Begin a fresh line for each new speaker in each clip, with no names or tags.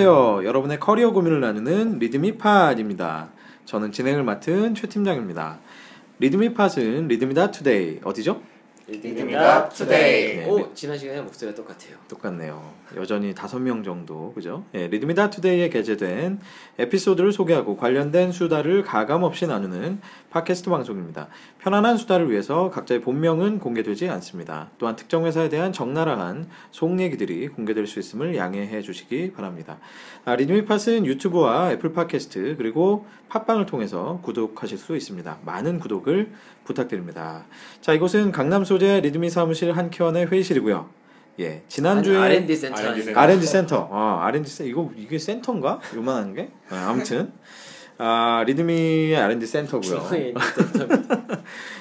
안녕하세요. 여러분의 커리어 고민을 나누는 리드미팟입니다. 저는 진행을 맡은 최 팀장입니다. 리드미팟은 리드미다 투데이 어디죠?
리드미다 투데이.
네,
오 지난 시간에 목소리가 똑같아요.
똑같네요. 여전히 다섯 명 정도, 그죠? 예, 리드미다 투데이에 게재된 에피소드를 소개하고 관련된 수다를 가감 없이 나누는 팟캐스트 방송입니다. 편안한 수다를 위해서 각자의 본명은 공개되지 않습니다. 또한 특정 회사에 대한 적나라한 속 얘기들이 공개될 수 있음을 양해해 주시기 바랍니다. 아, 리드미팟은 유튜브와 애플 팟캐스트 그리고 팟빵을 통해서 구독하실 수 있습니다. 많은 구독을 부탁드립니다. 자, 이곳은 강남 소재 리드미 사무실 한켠의 회의실이고요. 예, 지난주에
아니, R&D 센터
R&D? 센터.
R&D 센터. 아, R&D 센터. 이거 이게 센터인가? 요만한 게? 아, 아무튼 아, 리드미 R&D 센터고요.
센터.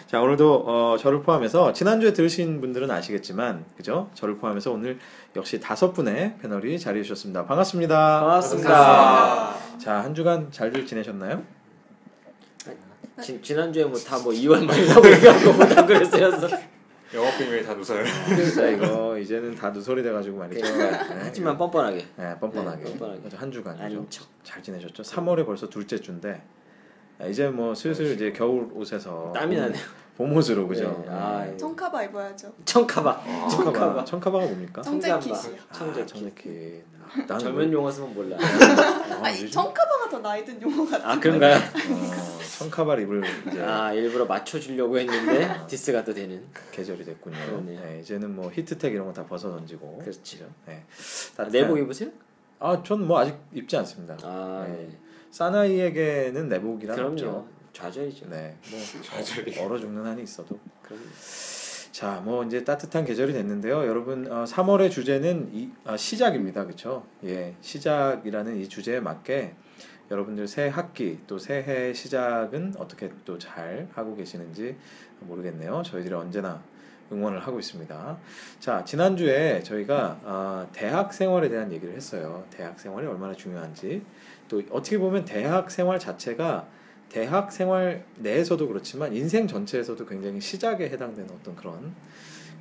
자, 오늘도 어, 저를 포함해서 지난주에 들으신 분들은 아시겠지만 그죠? 저를 포함해서 오늘 역시 다섯 분의 패널이 자리해 주셨습니다. 반갑습니다.
반갑습니다.
자, 한 주간 잘들 지내셨나요?
지, 지난주에 뭐 다뭐 2월 말이라고 얘기하고 뭐다 그랬어요.
영업비밀 다 누설.
자, 이거 이제는 다 누설이 돼 가지고 말이죠.
그러니까,
네.
하지만 뻔뻔하게.
네, 뻔뻔하게.
네, 뻔뻔하게.
한 주간
아닌
그죠?
척.
잘 지내셨죠? 3월에 벌써 둘째 주인데 아, 이제 뭐 슬슬 이제 겨울 옷에서
땀이 나네요.
봄 옷으로 그죠?
네, 아,
네.
청카바 입어야죠.
청카바.
청카바.
청카바.
청카바가 뭡니까?
청재킷이요.
아,
청재킷.
청재킷. 아,
젊은 용어 쓰면 몰라.
뭐-
아,
아,
이
요즘-
청카바가 더 나이 든 용어 같아.
아 그런가요?
어, 청카바를 입을 이제
아 일부러 맞춰주려고 했는데 diss가 또 되는.
계절이 됐군요.
네,
이제는 뭐 히트텍 이런 거 다 벗어 던지고.
그렇죠.
네.
아, 내복 입으세요?
아, 전 뭐 아직 입지 않습니다.
아
네.
예.
사나이에게는 내복이란
그럼요.
없죠.
좌절이죠.
네, 뭐
좌절이.
얼어 죽는 한이 있어도. 자, 뭐 이제 따뜻한 계절이 됐는데요. 여러분, 어, 3월의 주제는 이, 아, 시작입니다. 그렇죠? 예, 시작이라는 이 주제에 맞게 여러분들 새 학기 또 새해 시작은 어떻게 또 잘 하고 계시는지 모르겠네요. 저희들이 언제나 응원을 하고 있습니다. 자, 지난주에 저희가 아, 대학 생활에 대한 얘기를 했어요. 대학 생활이 얼마나 중요한지. 또 어떻게 보면 대학 생활 자체가 대학 생활 내에서도 그렇지만 인생 전체에서도 굉장히 시작에 해당되는 어떤 그런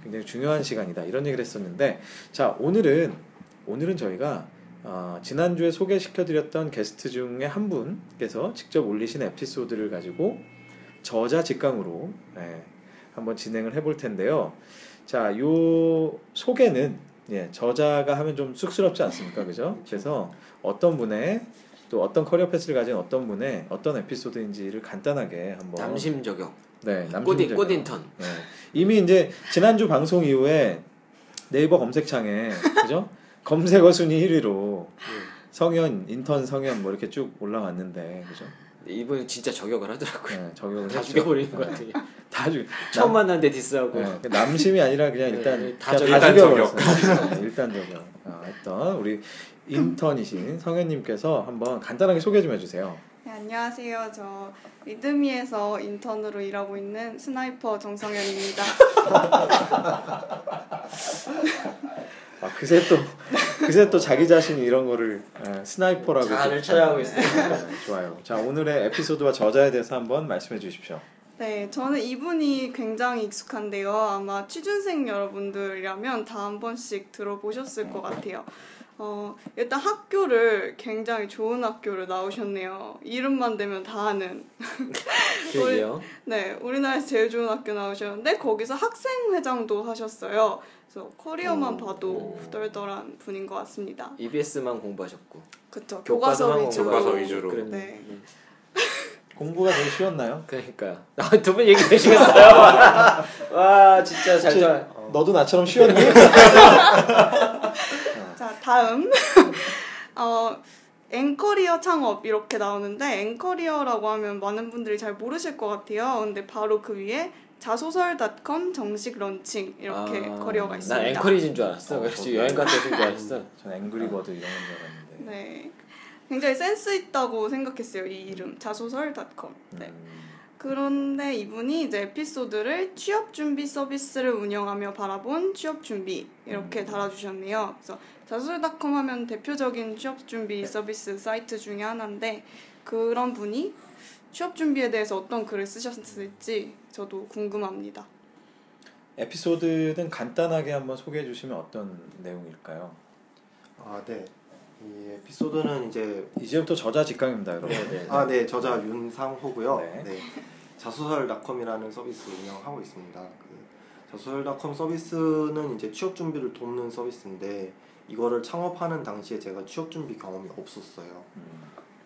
굉장히 중요한 시간이다 이런 얘기를 했었는데 자 오늘은 오늘은 저희가 어, 지난주에 소개시켜드렸던 게스트 중에 한 분께서 직접 올리신 에피소드를 가지고 저자 직강으로 예, 한번 진행을 해볼 텐데요. 자, 요 소개는 예, 저자가 하면 좀 쑥스럽지 않습니까, 그죠? 그래서 어떤 분의 또 어떤 career path를 가진 어떤 분의 어떤 에피소드인지를 간단하게 한번
남심 저격.
네, 남심
꼬딘
저격.
꼬딘턴.
네. 이미 이제 지난주 방송 이후에 네이버 검색창에 그죠? 검색어 순위 1위로 성현 인턴 성현 뭐 이렇게 쭉 올라왔는데 그죠?
이분 진짜 저격을 하더라고요.
네, 저격을
다
했죠.
죽여버리는 것
네.
같아요.
다 죽.
처음 만났는데 diss하고.
네, 그 남심이 아니라 그냥
네,
일단
네, 다
그냥
저격.
다
일단.
네, 일단 저격. 아, 했던 우리 인턴이신 성현님께서 한번 간단하게 소개 좀 해주세요.
네, 안녕하세요. 저 리드미에서 인턴으로 일하고 있는 sniper 정성현입니다.
아 그새 또 그새 또 자기 자신이 이런 거를 예, sniper라고
자아를
또-
찾아가고 있어요.
네, 좋아요. 자 오늘의 에피소드와 저자에 대해서 한번 말씀해 주십시오.
네, 저는 이분이 굉장히 익숙한데요. 아마 취준생 여러분들이라면 다 한 번씩 들어보셨을 것 같아요. 어, 일단 학교를 굉장히 좋은 학교를 나오셨네요. 이름만 대면 다 아는.
그러게요.
네, 우리나라에서 제일 좋은 학교 나오셨는데 거기서 학생회장도 하셨어요. 그래서 커리어만
오.
봐도 후덜덜한 분인 것 같습니다.
EBS만 공부하셨고. 교과서만
교과서 위주로.
교과서 위주로.
그럼-
네.
음.
공부가 제일 쉬웠나요?
그러니까요. 아, 두 분 얘기 되시겠어요? 와 진짜 잘 잘. 어.
너도 나처럼 쉬웠니?
자, 다음. 어, 앵커리어 창업 이렇게 나오는데 앵커리어라고 하면 많은 분들이 잘 모르실 것 같아요. 근데 바로 그 위에 자소설닷컴 정식 런칭 이렇게
아,
커리어가 있습니다.
난 앵커리진 줄 알았어.
어,
그렇지
저도.
여행 갔다 온줄 알았어.
전 앵그리버드 이런 건 줄 알았는데.
네. 굉장히 센스 있다고 생각했어요. 이 이름 자소설닷컴. 네.
음,
그런데 이분이 이제 에피소드를 취업 준비 서비스를 운영하며 바라본 취업 준비 이렇게
음.
달아주셨네요. 그래서 자소설닷컴 하면 대표적인 취업 준비 서비스 사이트 중에 하나인데 그런 분이 취업 준비에 대해서 어떤 글을 쓰셨을지 저도 궁금합니다.
에피소드는 간단하게 한번 소개해 주시면 어떤 내용일까요?
아, 네. 이 에피소드는 이제
이제부터 저자 직강입니다, 여러분.
네, 네.
아, 네, 저자 윤상호고요.
네.
네. 자소설닷컴이라는 서비스 운영하고 있습니다. 그 자소설닷컴 서비스는 이제 취업 준비를 돕는 서비스인데 이거를 창업하는 당시에 제가 취업 준비 경험이 없었어요.
음,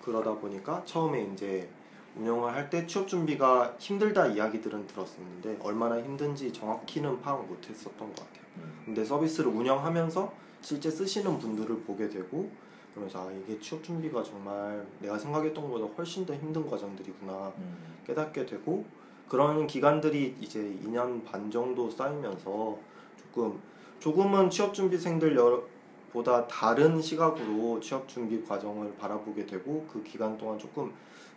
그러다 보니까 처음에 이제 운영을 할 때 취업 준비가 힘들다 이야기들은 들었었는데 얼마나 힘든지 정확히는 파악 못했었던 것 같아요.
음.
근데 서비스를 운영하면서 실제 쓰시는 분들을 보게 되고 그러면서 아 이게 취업 준비가 정말 내가 생각했던 것보다 훨씬 더 힘든 과정들이구나
음.
깨닫게 되고 그런 기간들이 이제 2년 반 정도 쌓이면서 조금 조금은 취업 준비생들 여러, 보다 다른 시각으로 취업 준비 과정을 바라보게 되고 그 기간 동안 조금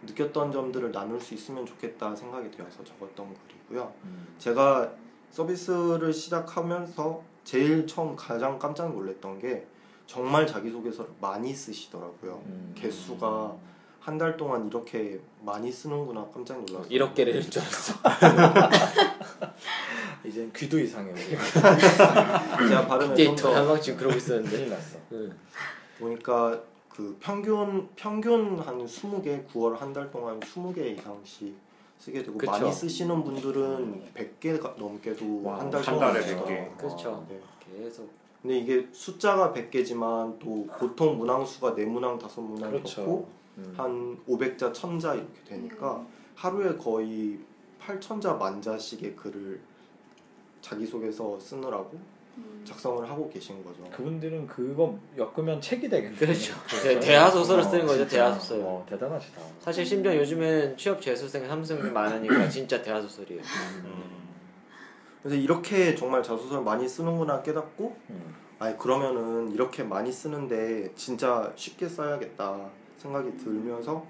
느꼈던 점들을 나눌 수 있으면 좋겠다 생각이 되어서 적었던 글이고요.
음.
제가 서비스를 시작하면서 제일 처음 가장 깜짝 놀랐던 게 정말 자기소개서를 많이 쓰시더라고요.
음.
개수가 한 달 동안 이렇게 많이 쓰는구나 깜짝 놀랐어요.
1억 개를 줄 알았어.
이제 귀도 이상해.
제가 발음을 좀더
한방 지금 그러고 있었는데.
큰일 났어.
응.
보니까 그 평균 평균 한 20개 9월 한 달 동안 20개 이상씩 쓰게 되고
그쵸.
많이 쓰시는 분들은 100개 넘게도
와,
한달한
동안
달에
쓰죠.
100개.
그렇죠.
네.
계속
근데 이게 숫자가 100개지만 또 보통 문항 수가 4문항 5문항
그렇죠.
이렇고
음.
한 500자 1000자 이렇게 되니까 하루에 거의 8000자 만자씩의 글을 자기소개서 쓰느라고
음.
작성을 하고 계신 거죠.
그분들은 그거 엮으면 책이 되겠네.
그렇죠. 대- 대하 소설을 쓰는 거죠. 대하 소설.
어, 대단하시다.
사실 심지어 요즘엔 취업 재수생 삼성이 많으니까 진짜 대하 소설이에요.
그래서 이렇게 정말 자소설 많이 쓰는구나 깨닫고
음.
아니 그러면은 이렇게 많이 쓰는데 진짜 쉽게 써야겠다 생각이 들면서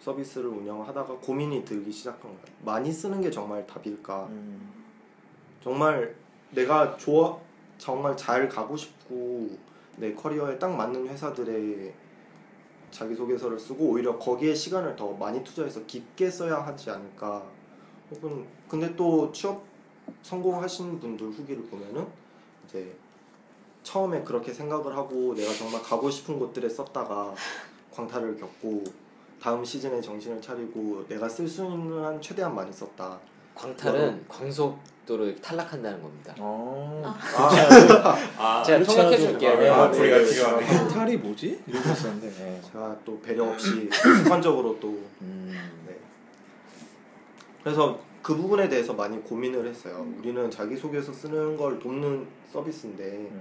서비스를 운영하다가 고민이 들기 시작한 거예요. 많이 쓰는 게 정말 답일까?
음.
정말 내가 좋아 정말 잘 가고 싶고 내 커리어에 딱 맞는 회사들의 자기소개서를 쓰고 오히려 거기에 시간을 더 많이 투자해서 깊게 써야 하지 않을까. 혹은 근데 또 취업 성공하신 분들 후기를 보면은 이제 처음에 그렇게 생각을 하고 내가 정말 가고 싶은 곳들에 썼다가 광탈을 겪고 다음 시즌에 정신을 차리고 내가 쓸 수 있는 한 최대한 많이 썼다.
광탈은 광속 도로 탈락한다는 겁니다.
어.
아,
제가
그렇지
통역해 줄게요.
아,
네.
아, 우리가
네.
필요하네.
멘탈이 뭐지? 이러고 있었는데. 네.
제가 또 배려 없이 습관적으로 또
음.
네. 그래서 그 부분에 대해서 많이 고민을 했어요. 우리는 자기 소개서 쓰는 걸 돕는 서비스인데
음.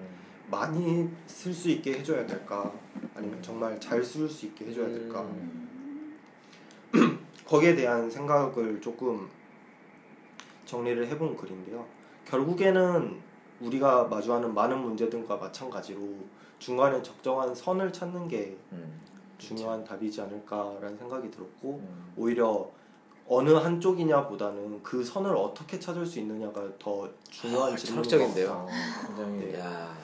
많이 쓸 수 있게 해줘야 될까? 아니면 정말 잘 쓸 수 있게 해줘야 될까?
음.
거기에 대한 생각을 조금 정리를 해본 글인데요. 결국에는 우리가 마주하는 많은 문제들과 마찬가지로 중간에 적정한 선을 찾는 게
음.
중요한 답이지 않을까라는 생각이 들었고
음.
오히려 어느 한쪽이냐 보다는 그 선을 어떻게 찾을 수 있느냐가 더 중요한
아,
질문인
철학적인데요.
것 같아요.
어, 굉장히
네.
야.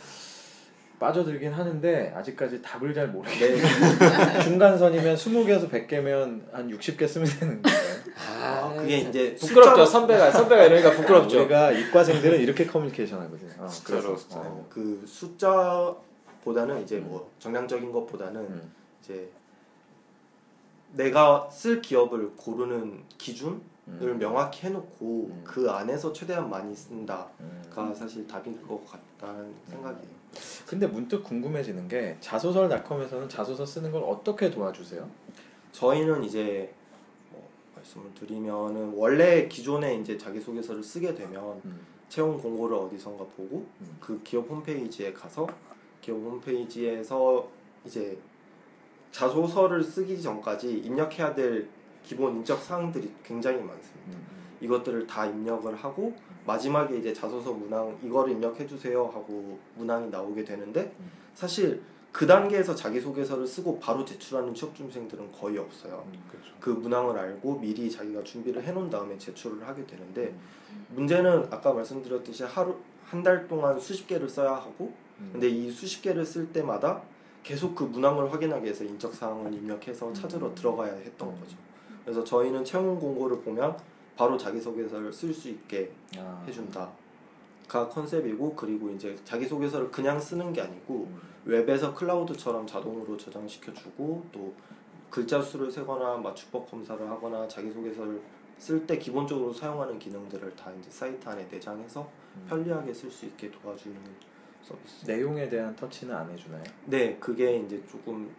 빠져들긴 하는데 아직까지 답을 잘
네.
모르겠어요. 중간선이면 20개에서 100개면 한 60개 쓰면 되는 거예요.
아, 그게 이제
부끄럽죠. 선배가 선배가 이러니까 부끄럽죠.
우리가 이과생들은 이렇게 커뮤니케이션 하거든요. 어,
숫자로,
그래서. 어.
그 숫자보다는 이제 뭐 정량적인 것보다는
음.
이제 내가 쓸 기업을 고르는 기준을
음.
명확히 해놓고
음.
그 안에서 최대한 많이 쓴다가
음.
사실 답인 것 같다는 생각이에요.
근데 문득 궁금해지는 게 자소설닷컴에서는 자소서 쓰는 걸 어떻게 도와주세요?
저희는 이제 뭐 말씀을 드리면은 원래 기존에 이제 자기소개서를 쓰게 되면
음.
채용 공고를 어디선가 보고
음.
그 기업 홈페이지에 가서 기업 홈페이지에서 이제 자소서를 쓰기 전까지 입력해야 될 기본 인적 사항들이 굉장히 많습니다.
음.
이것들을 다 입력을 하고 마지막에 이제 자소서 문항 이거를 입력해 주세요 하고 문항이 나오게 되는데
음.
사실 그 단계에서 자기소개서를 쓰고 바로 제출하는 취업준비생들은 거의 없어요.
음, 그렇죠.
그 문항을 알고 미리 자기가 준비를 해놓은 다음에 제출을 하게 되는데
음.
문제는 아까 말씀드렸듯이 하루 한 달 동안 수십 개를 써야 하고
음.
근데 이 수십 개를 쓸 때마다 계속 그 문항을 확인하기 위해서 인적 사항을 입력해서
음.
찾으러 들어가야 했던
음.
거죠. 그래서 저희는 채용 공고를 보면 바로 자기소개서를 쓸 수 있게
아.
해준다. 컨셉이고 그리고 이제 자기소개서를 그냥 쓰는 게 아니고
음.
웹에서 클라우드처럼 자동으로 저장시켜주고 또 글자 수를 세거나 맞춤법 검사를 하거나 자기소개서를 쓸 때 기본적으로 사용하는 기능들을 다 이제 사이트 안에 내장해서
음.
편리하게 쓸 수 있게 도와주는 서비스.
내용에 대한 터치는 안 해주나요?
네, 그게 이제 조금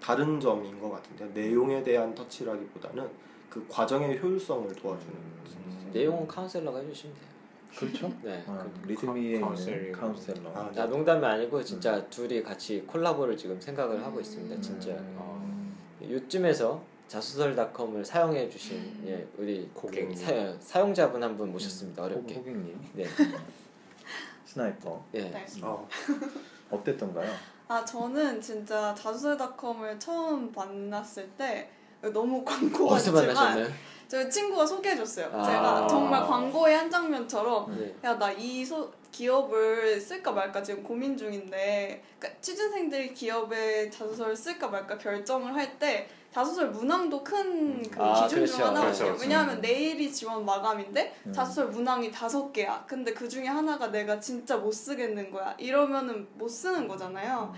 다른 점인 것 같은데 내용에 대한 터치라기보다는 그 과정의 효율성을 도와주는
음.
내용은 카운셀러가 해주시면 돼요.
그렇죠.
네.
아,
그-
리드미에 있는
카운셀링.
카운셀러.
아,
아 농담이 아니고 진짜 둘이 같이 콜라보를 지금 생각을 하고 있습니다. 진짜
음.
요즘에서 자소설닷컴을 사용해 주신 예, 우리
고객님.
그 사, 사용자분 한 분 모셨습니다.
호-
어렵게.
호객님
네.
sniper
예.
네.
어,
어땠던가요?
아 저는 진짜 자수설닷컴을 처음 만났을 때 너무 광고
어디서
같지만
만나셨나요?
저희 친구가 소개해줬어요.
아.
제가 정말 광고의 한 장면처럼
네.
야나 이 기업을 쓸까 말까 지금 고민 중인데 그러니까 취준생들이 기업에 자소서를 쓸까 말까 결정을 할 때 자소서 문항도 큰그
아,
기준
그렇죠.
중 하나거든요.
그렇죠, 그렇죠.
왜냐하면 내일이 지원 마감인데
음.
자소서 문항이 다섯 개야. 근데 그 중에 하나가 내가 진짜 못 쓰겠는 거야. 이러면은 못 쓰는 거잖아요.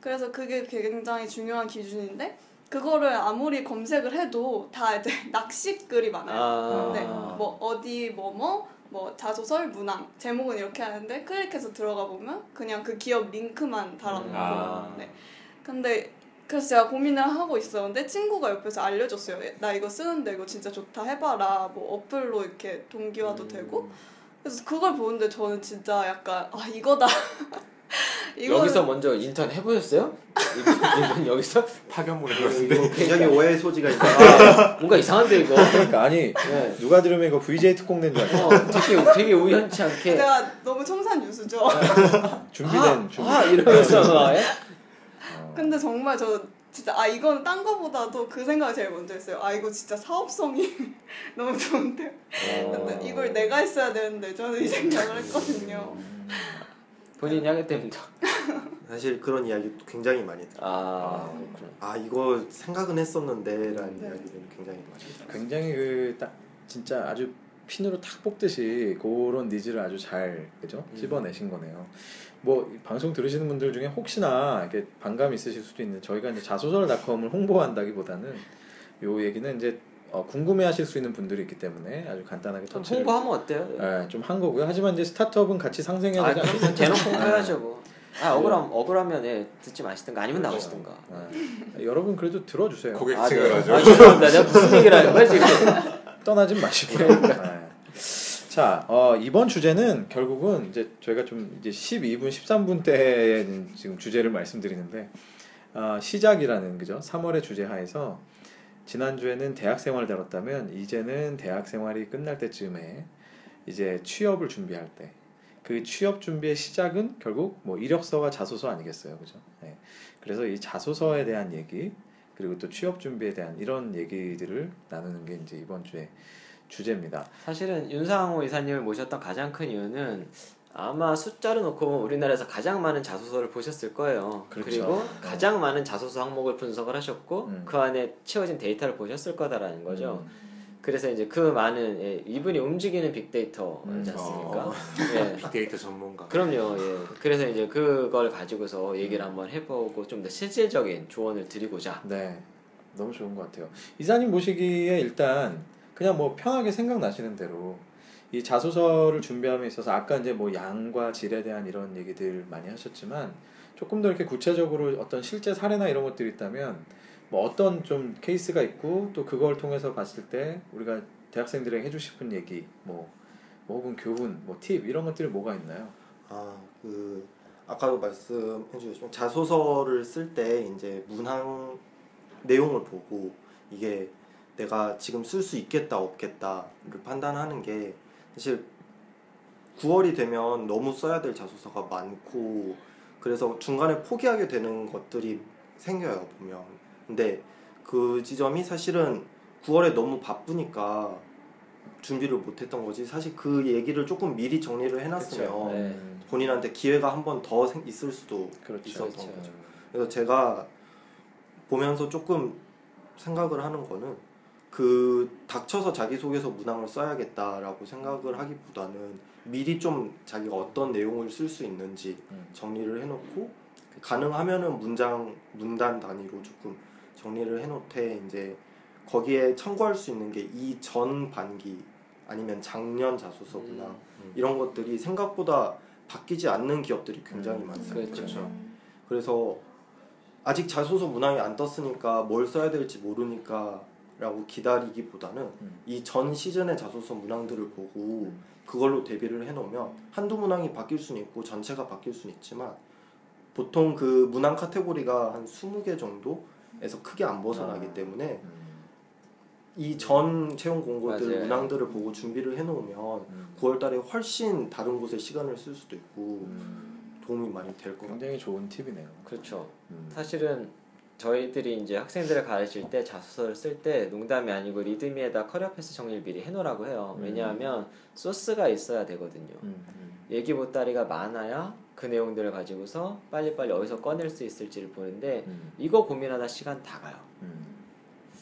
그래서 그게 굉장히 중요한 기준인데 그거를 아무리 검색을 해도 다 이제 낚시글이 많아요.
아.
네, 뭐 어디 뭐뭐 뭐 자소설 문항 제목은 이렇게 하는데 클릭해서 들어가 보면 그냥 그 기업 링크만 달아놓고
아.
네. 근데 그래서 제가 고민을 하고 있었는데 친구가 옆에서 알려줬어요. 나 이거 쓰는데 이거 진짜 좋다 해봐라. 뭐 어플로 이렇게 동기화도 되고. 그래서 그걸 보는데 저는 진짜 약간 아 이거다. 이거는-
여기서 먼저 인턴 해보셨어요? 이분 여기서
파견물을 들었는데
굉장히 오해의 소지가 있다.
아, 뭔가 이상한데 이거.
그러니까 아니
네.
누가 들으면 이거 VJ 특공 낸줄 알죠.
어, 되게 되게 우연치 않게
제가 너무 청산 유수죠.
준비된
아,
준비.
아 이러면서 예?
어.
근데 정말 저 진짜 아 이거는 딴 거보다도 그 생각이 제일 먼저 했어요. 아 이거 진짜 사업성이 너무 좋은데.
어.
근데 이걸 내가 했어야 되는데 저는 이 생각을 했거든요.
본인이 하기 때문이다.
사실 그런 이야기 굉장히 많이 들어요.
아, 그렇구나.
아 이거 생각은 했었는데라는
네.
이야기를 굉장히 많이 들어요.
굉장히 그 딱 진짜 아주 핀으로 탁 뽑듯이 그런 needs를 아주 잘 그죠
음.
찝어내신 거네요. 뭐이 방송 들으시는 분들 중에 혹시나 이렇게 반감 있으실 수도 있는데 저희가 이제 자소설닷컴을 홍보한다기보다는 요 얘기는 이제 어, 궁금해하실 수 있는 분들이 있기 때문에 아주 간단하게
좀
터치를
홍보하면 어때요?
예, 좀한 거고요. 하지만 이제 스타트업은 같이 상생해야
아,
되지 않습니까?
대놓고 홍보해야죠 뭐. 아 억울함 억울하면 예, 듣지 마시든가 아니면 나가시든가.
예. 여러분 그래도 들어주세요.
아,
고객층을
네.
아주
아 죄송합니다. 내가 무슨 얘기를 하는 거야 지금?
떠나진 마시고요. 네. 자, 어, 이번 주제는 결국은 이제 저희가 좀 이제 12분, 13분 때에 지금 주제를 말씀드리는데 어, 시작이라는 그죠? 3월의 주제 하에서 지난 주에는 대학 생활을 다뤘다면 이제는 대학 생활이 끝날 때쯤에 이제 취업을 준비할 때 그 취업 준비의 시작은 결국 뭐 이력서와 자소서 아니겠어요, 그죠? 네. 그래서 이 자소서에 대한 얘기 그리고 또 취업 준비에 대한 이런 얘기들을 나누는 게 이제 이번 주에 주제입니다.
사실은 윤상호 이사님을 모셨던 가장 큰 이유는 아마 숫자로 놓고 보면 우리나라에서 가장 많은 자소서를 보셨을 거예요.
그렇죠.
리고
네.
가장 많은 자소서 항목을 분석을 하셨고
음.
그 안에 채워진 데이터를 보셨을 거다라는 거죠.
음.
그래서 이제 그 많은 예, 이분이 움직이는 빅데이터지
음.
않습니까?
어.
예.
빅데이터 전문가.
그럼요. 예. 그래서 이제 그걸 가지고서 얘기를 한번 해보고 좀 더 실질적인 조언을 드리고자.
네, 너무 좋은 것 같아요. 이사님 보시기에 일단 그냥 뭐 편하게 생각나시는 대로 이 자소서를 준비함에 있어서 아까 이제 뭐 양과 질에 대한 이런 얘기들 많이 하셨지만 조금 더 이렇게 구체적으로 어떤 실제 사례나 이런 것들이 있다면 뭐 어떤 좀 케이스가 있고 또 그걸 통해서 봤을 때 우리가 대학생들에게 해주고 싶은 얘기 뭐, 뭐 혹은 교훈 뭐 팁 이런 것들이 뭐가 있나요?
아, 그 아까도 말씀해 주셨지만 자소서를 쓸 때 이제 문항 내용을 보고 이게 내가 지금 쓸 수 있겠다 없겠다를 판단하는 게 사실 9월이 되면 너무 써야 될 자소서가 많고 그래서 중간에 포기하게 되는 것들이 생겨요 보면 근데 그 지점이 사실은 9월에 너무 바쁘니까 준비를 못했던 거지 사실 그 얘기를 조금 미리 정리를 해놨으면.
네.
음,
본인한테 기회가 한 번 더 있을 수도
그렇죠.
있었던
그렇죠.
거죠. 그래서 제가 보면서 조금 생각을 하는 거는 그 닥쳐서 자기소개서 문항을 써야겠다라고 생각을 하기보다는 미리 좀 자기가 어떤 내용을 쓸 수 있는지
음.
정리를 해놓고 가능하면은 문장 문단 단위로 조금 정리를 해놓되 이제 거기에 참고할 수 있는 게 이 전 반기 아니면 작년 자소서
음.
문항 이런 것들이 생각보다 바뀌지 않는 기업들이 굉장히
음.
많습니다.
그렇죠.
그래서 아직 자소서 문항이 안 떴으니까 뭘 써야 될지 모르니까 라고 기다리기보다는
음.
이전 시즌의 자소서 문항들을 보고 그걸로 대비를 해놓으면 한두 문항이 바뀔 수는 있고 전체가 바뀔 수는 있지만 보통 그 문항 카테고리가 한 20개 정도에서 크게 안 벗어나기
아.
때문에
음.
이전 채용 공고들
맞아요.
문항들을 보고 준비를 해놓으면
음.
9월달에 훨씬 다른 곳에 시간을 쓸 수도 있고
음.
도움이 많이 될 것 같아요.
굉장히 좋은 팁이네요.
그렇죠.
음.
사실은 저희들이 이제 학생들을 가르칠 때 자소서를 쓸 때 농담이 아니고 리드미에다 career path 정리를 미리 해놓으라고 해요.
음.
왜냐하면 소스가 있어야 되거든요.
음. 음.
얘기 보따리가 많아야 그 내용들을 가지고서 빨리빨리 어디서 꺼낼 수 있을지를 보는데
음.
이거 고민하다 시간 다 가요.
음.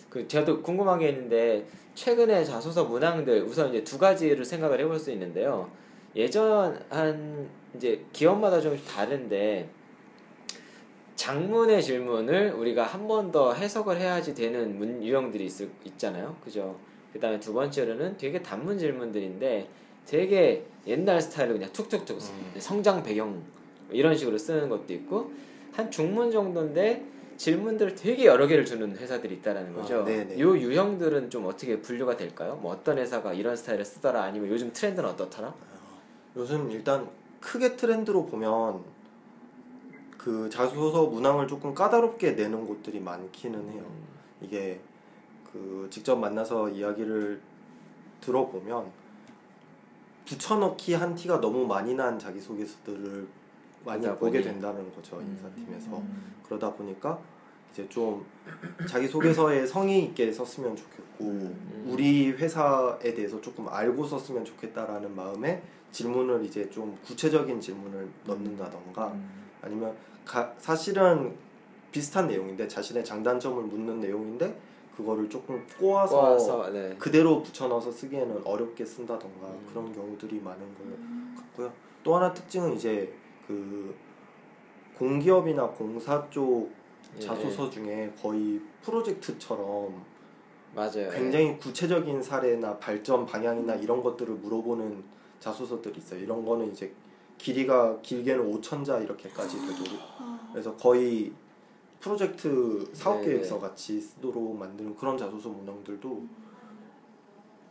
그 저도 궁금한 게 있는데 최근에 자소서 문항들 우선 이제 두 가지를 생각을 해볼 수 있는데요. 예전 한 이제 기업마다 좀 다른데 장문의 질문을 우리가 한 번 더 해석을 해야지 되는 문 유형들이 있, 있잖아요. 그죠? 그 다음에 두 번째로는 되게 단문 질문들인데 되게 옛날 스타일로 그냥 툭툭툭
음.
성장 배경 이런 식으로 쓰는 것도 있고 한 중문 정도인데 질문들을 되게 여러 개를 주는 회사들이 있다라는 거죠.
아.
이 유형들은 좀 어떻게 분류가 될까요? 뭐 어떤 회사가 이런 스타일을 쓰더라 아니면 요즘 트렌드는 어떻더라?
요즘 일단 크게 트렌드로 보면 그 자소서 문항을 조금 까다롭게 내는 곳들이 많기는 해요. 이게 그 직접 만나서 이야기를 들어보면 붙여넣기 한 티가 너무 많이 난 자기소개서들을 많이 보게. 된다는 거죠
음.
인사팀에서
음.
그러다 보니까 이제 좀 자기소개서에 성의 있게 썼으면 좋겠고
음.
우리 회사에 대해서 조금 알고 썼으면 좋겠다라는 마음에 질문을 이제 좀 구체적인 질문을 넣는다던가
음.
아니면 가- 사실은 비슷한 내용인데 자신의 장단점을 묻는 내용인데 그거를 조금 꼬아서,
꼬아서 네.
그대로 붙여넣어서 쓰기에는 어렵게 쓴다던가
음.
그런 경우들이 많은 것 같고요. 또 하나 특징은 이제 그 공기업이나 공사 쪽
예,
자소서 중에 거의 프로젝트처럼
맞아요.
굉장히 구체적인 사례나 발전 방향이나 이런 것들을 물어보는 자소서들이 있어요. 이런 거는 이제 길이가 길게는 5천 자 이렇게까지 되도록 그래서 거의 프로젝트 사업
네,
계획서
네.
같이 쓰도록 만드는 그런 자소서 문항들도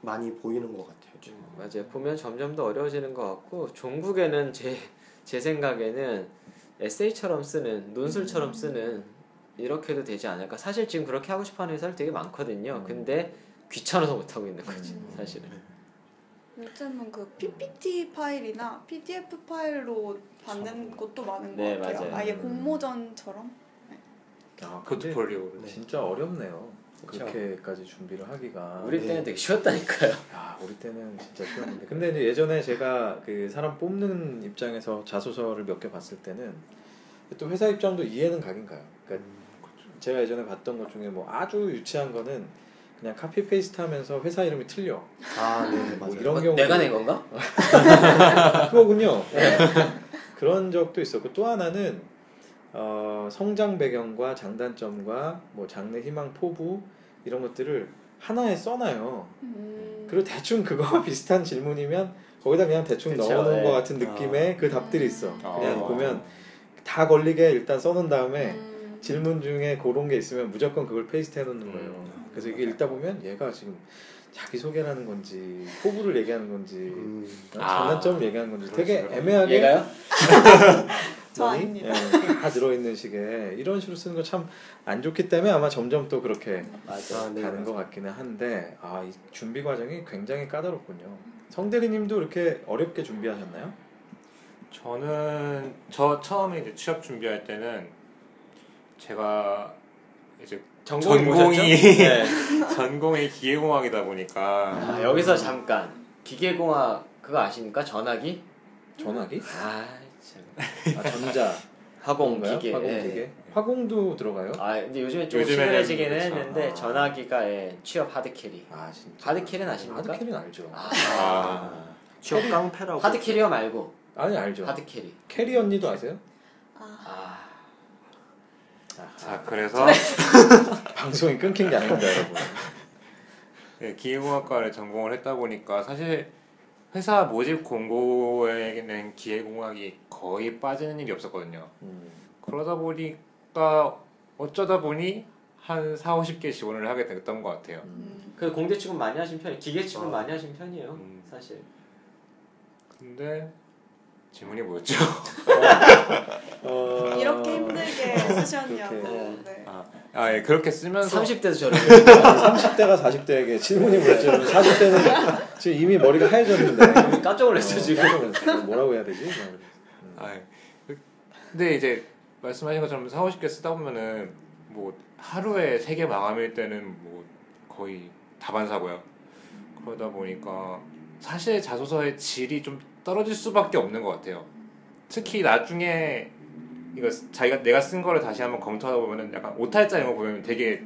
많이 보이는 것 같아요. 지금.
맞아요. 보면 점점 더 어려워지는 것 같고 종국에는 제 제 생각에는 에세이처럼 쓰는 논술처럼 쓰는 이렇게 해도 되지 않을까. 사실 지금 그렇게 하고 싶어하는 회사들 되게 많거든요.
음.
근데 귀찮아서 못 하고 있는 거지
음.
사실은.
요즘은 그 PPT 파일이나 PDF 파일로 받는 것도 많은 것
네,
같아요.
맞아요.
아예
음.
공모전처럼.
아, 근데
포트폴리오를
진짜 어렵네요.
그쵸.
그렇게까지 준비를 하기가.
우리
네.
때는 되게 쉬웠다니까요.
야, 우리 때는 진짜 쉬웠는데. 근데 이제 예전에 제가 그 사람 뽑는 입장에서 자소서를 몇 개 봤을 때는 또 회사 입장도 이해는 가긴 가요. 그러니까 제가 예전에 봤던 것 중에 뭐 아주 유치한 거는 그냥 copy paste 하면서 회사 이름이 틀려.
아, 네,
뭐
맞아요.
이런
어,
경우
내가 낸 건가?
그거군요. 그런 적도 있었고 또 하나는 어, 성장 배경과 장단점과 뭐 장래 희망 포부 이런 것들을 하나에 써놔요.
음.
그리고 대충 그거와 비슷한 질문이면 거기다 그냥 대충
그쵸,
넣어놓은
네.
것 같은 느낌의
아.
그 답들이 있어. 그냥
아.
보면 다 걸리게 일단 써놓은 다음에
음.
질문 중에 그런 게 있으면 무조건 그걸 paste 해놓는 거예요.
음.
그래서 이게 읽다 보면 얘가 지금 자기 소개라는 건지 포부를 얘기하는 건지
음,
어,
아.
장단점을 얘기하는 건지 되게. 애매하게
얘가요?
저? 아닙니다.
예, 다 들어있는 식의 이런 식으로 쓰는 거 참 안 좋기 때문에 아마 점점 또 그렇게
맞아.
아, 네,
가는
맞아요.
것 같기는 한데 아, 이 준비 과정이 굉장히 까다롭군요. 성대리님도 이렇게 어렵게 준비하셨나요?
저는 저 처음에 이제 취업 준비할 때는 제가 이제
전공이
전공이-?
네.
전공이 기계공학이다 보니까
아, 여기서 잠깐 기계공학 그거 아십니까? 전화기?
전화기?
아 참.
아 전자
화공? 기계.
화공
예.
기계. 화공도 들어가요?
아 근데 요즘에 좀 시들해지기는
그렇죠.
했는데
아.
전화기가 예, 취업 hard carry.
아 진짜.
hard carry는 아십니까?
hard carry는 알죠.
아,
아.
취업 깡패라고.
hard carrier 말고
아니 알죠.
hard
carry. carry 언니도 아세요?
아,
아
자 그래서
방송이 끊긴 게 아닙니다, 여러분.
네, 기계공학과를 전공을 했다 보니까 사실 회사 모집 공고에는 기계공학이 거의 빠지는 일이 없었거든요.
음.
그러다 보니까 어쩌다 보니 한 4, 50개 지원을 하게 됐던 것 같아요.
음.
그 공대 취급 많이 하신 편이 기계 취급
어.
많이 하신 편이에요.
음.
사실.
근데 질문이 뭐였죠?
어...
이렇게 힘들게 쓰셨냐고.
그렇게.
네.
아, 아 예, 그렇게 쓰면서
30대도 저를
30대가 40대에게 질문이 뭐였죠? 40대는 지금 이미 머리가 하얘졌는데
깜짝 놀랐어 지금.
놀랐어요. 뭐라고 해야 되지? 음.
아, 예. 그- 근데 이제 말씀하신 것처럼 4, 50개 쓰다 보면은 뭐 하루에 3개 마감일 때는 뭐 거의 다반사고요. 그러다 보니까 사실 자소서의 질이 좀 떨어질 수밖에 없는 것 같아요. 특히 나중에 이거 자기가 내가 쓴 거를 다시 한번 검토하다 보면은 약간 오탈자 이런 거 보면 되게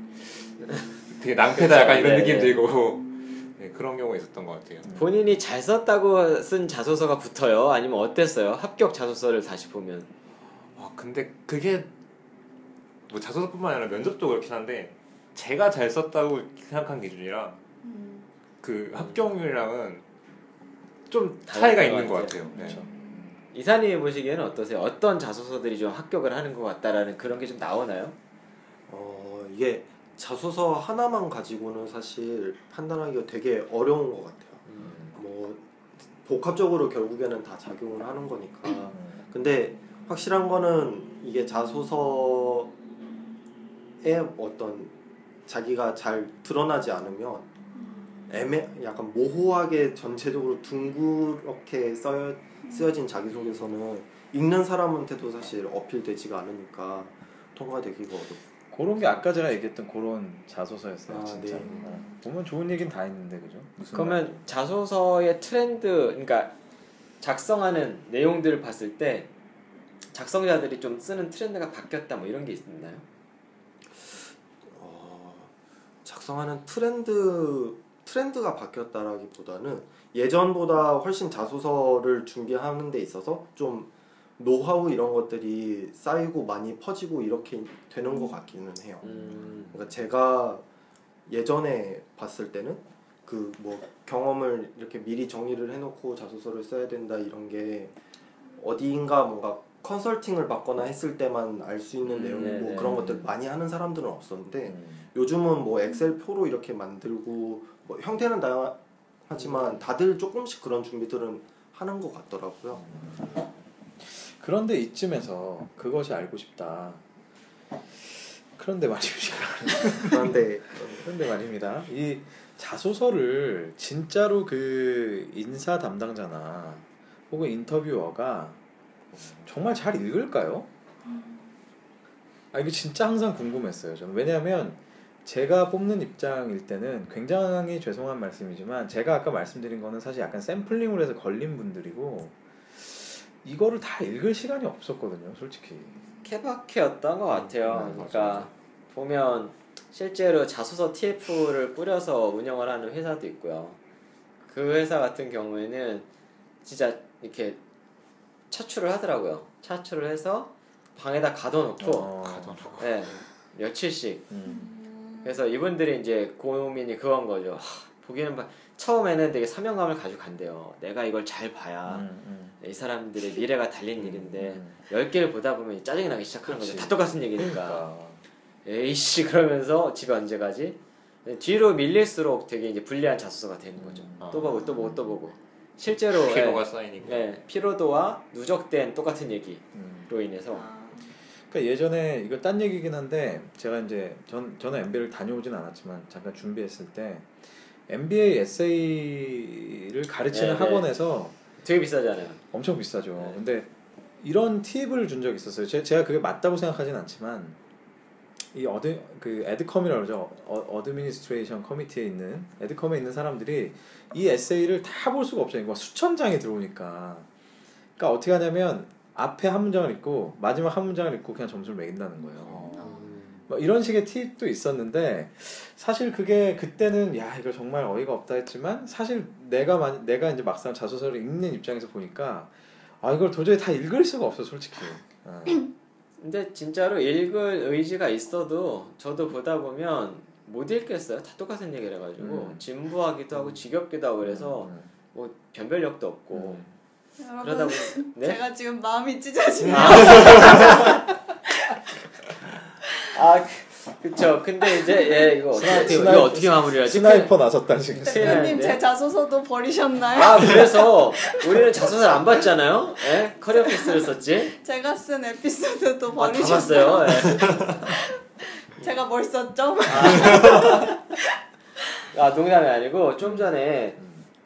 되게 낭패다 약간 이런
네,
느낌
네.
들고 네, 그런 경우가 있었던 것 같아요.
본인이 잘 썼다고 쓴 자소서가 붙어요? 아니면 어땠어요? 합격 자소서를 다시 보면.
아 근데 그게 뭐 자소서뿐만 아니라 면접도 그렇긴 한데 제가 잘 썼다고 생각한 기준이라
음.
그 합격률이랑은 좀 차이가
것
있는 것
같아요.
네.
그렇죠.
이사님이 보시기에는 어떠세요? 어떤 자소서들이 좀 합격을 하는 것 같다라는 그런 게 좀 나오나요?
어 이게 자소서 하나만 가지고는 사실 판단하기가 되게 어려운 것 같아요. 뭐 복합적으로 결국에는 다 작용을 하는 거니까. 근데 확실한 거는 이게 자소서에 어떤 자기가 잘 드러나지 않으면 애매 약간 모호하게 전체적으로 둥그렇게 써여, 쓰여진 자기소개서는 읽는 사람한테도 사실 어필되지가 않으니까 통과되기가 어렵고
그런 게 아까 제가 얘기했던 그런 자소서였어요,
아,
진짜.
네.
어. 보면 좋은 얘기는 다 있는데 그죠?
그러면 자소서의 트렌드, 그러니까 작성하는 내용들을 봤을 때 작성자들이 좀 쓰는 트렌드가 바뀌었다 뭐 이런 게 있나요?
어, 작성하는 트렌드 트렌드가 바뀌었다라기보다는 예전보다 훨씬 자소서를 준비하는 데 있어서 좀 노하우 이런 것들이 쌓이고 많이 퍼지고 이렇게 되는 것 같기는 해요.
음,
그러니까 제가 예전에 봤을 때는 그 뭐 경험을 이렇게 미리 정리를 해놓고 자소서를 써야 된다 이런 게 어디인가 뭔가 컨설팅을 받거나 했을 때만 알 수 있는
음,
내용이고
네네.
그런 것들 많이 하는 사람들은 없었는데
음.
요즘은 뭐 엑셀 표로 이렇게 만들고 뭐 형태는 다양하지만 다들 조금씩 그런 준비들은 하는 것 같더라고요.
그런데 이쯤에서 그것이 알고 싶다. 그런데 말입니다.
그런데
그런데 말입니다. 이 자소서를 진짜로 그 인사 담당자나 혹은 인터뷰어가 정말 잘 읽을까요? 아 이게 진짜 항상 궁금했어요. 저는 왜냐하면 제가 뽑는 입장일 때는 굉장히 죄송한 말씀이지만 제가 아까 말씀드린 거는 사실 약간 샘플링으로 해서 걸린 분들이고 이거를 다 읽을 시간이 없었거든요, 솔직히.
케바케였던 것 같아요.
음,
그러니까
맞아.
보면 실제로 자소서 TF를 뿌려서 운영을 하는 회사도 있고요. 그 회사 같은 경우에는 진짜 이렇게 차출을 하더라고요. 차출을 해서 방에다 가둬놓고
어,
네, 며칠씩
음.
그래서 이분들이 이제 고민이 그건 거죠. 하, 보기에는 막 처음에는 되게 사명감을 가지고 간대요. 내가 이걸 잘 봐야
음, 음.
이 사람들의 미래가 달린
음,
일인데
음.
열 개를 보다 보면 짜증이 나기 시작하는
그치.
거죠. 다 똑같은 얘기니까.
그러니까.
에이씨 그러면서 집에 언제 가지? 뒤로 밀릴수록 되게 이제 불리한 자소서가 되는 거죠.
음.
또 보고 또 보고 또 보고. 실제로
피로가
예,
쌓이니까.
예, 피로도와 누적된 똑같은 얘기로
음.
인해서
아,
그러니까 예전에 이거 딴 얘기긴 한데 제가 이제 전 저는 MBA를 다녀오진 않았지만 잠깐 준비했을 때 MBA 에세이를 가르치는
네, 네.
학원에서
되게 비싸잖아요.
엄청 비싸죠.
네.
근데 이런 팁을 준 적이 있었어요. 제, 제가 그게 맞다고 생각하진 않지만 이 ad 그 adcom이라고 그러죠. 어, administration committee에 있는 adcom에 있는 사람들이 이 에세이를 다 볼 수가. 이거 수천 장이 들어오니까. 그러니까 어떻게 하냐면 앞에 한 문장을 읽고 마지막 한 문장을 읽고 그냥 점수를 매긴다는 거예요.
어.
뭐 이런 식의 팁도 있었는데 사실 그게 그때는 야 이거 정말 어이가 없다 했지만 사실 내가 만 내가 이제 막상 자소서를 읽는 입장에서 보니까 아 이걸 도저히 다 읽을 수가 없어 솔직히. 어.
근데 진짜로 읽을 의지가 있어도 저도 보다 보면 못 읽겠어요. 다 똑같은 얘기를 해가지고
음.
진부하기도 하고 지겹기도 하고 그래서
음.
뭐 변별력도 없고
음.
그러다 보니 네?
제가 지금 마음이 찢어지네요.
아 그- 그쵸. 근데 이제 예 이거 어떻게
sni-
이거 어떻게 마무리하지?
sniper 식으로.
네.
대표님 제 자소서도 버리셨나요?
아 그래서 우리는 자소서를 안 봤잖아요. 예? career path를 썼지.
제가 쓴 에피소드도
아, 다
버리셨어요.
봤어요. 예.
제가 뭘 썼죠?
아 농담이 아니고 좀 전에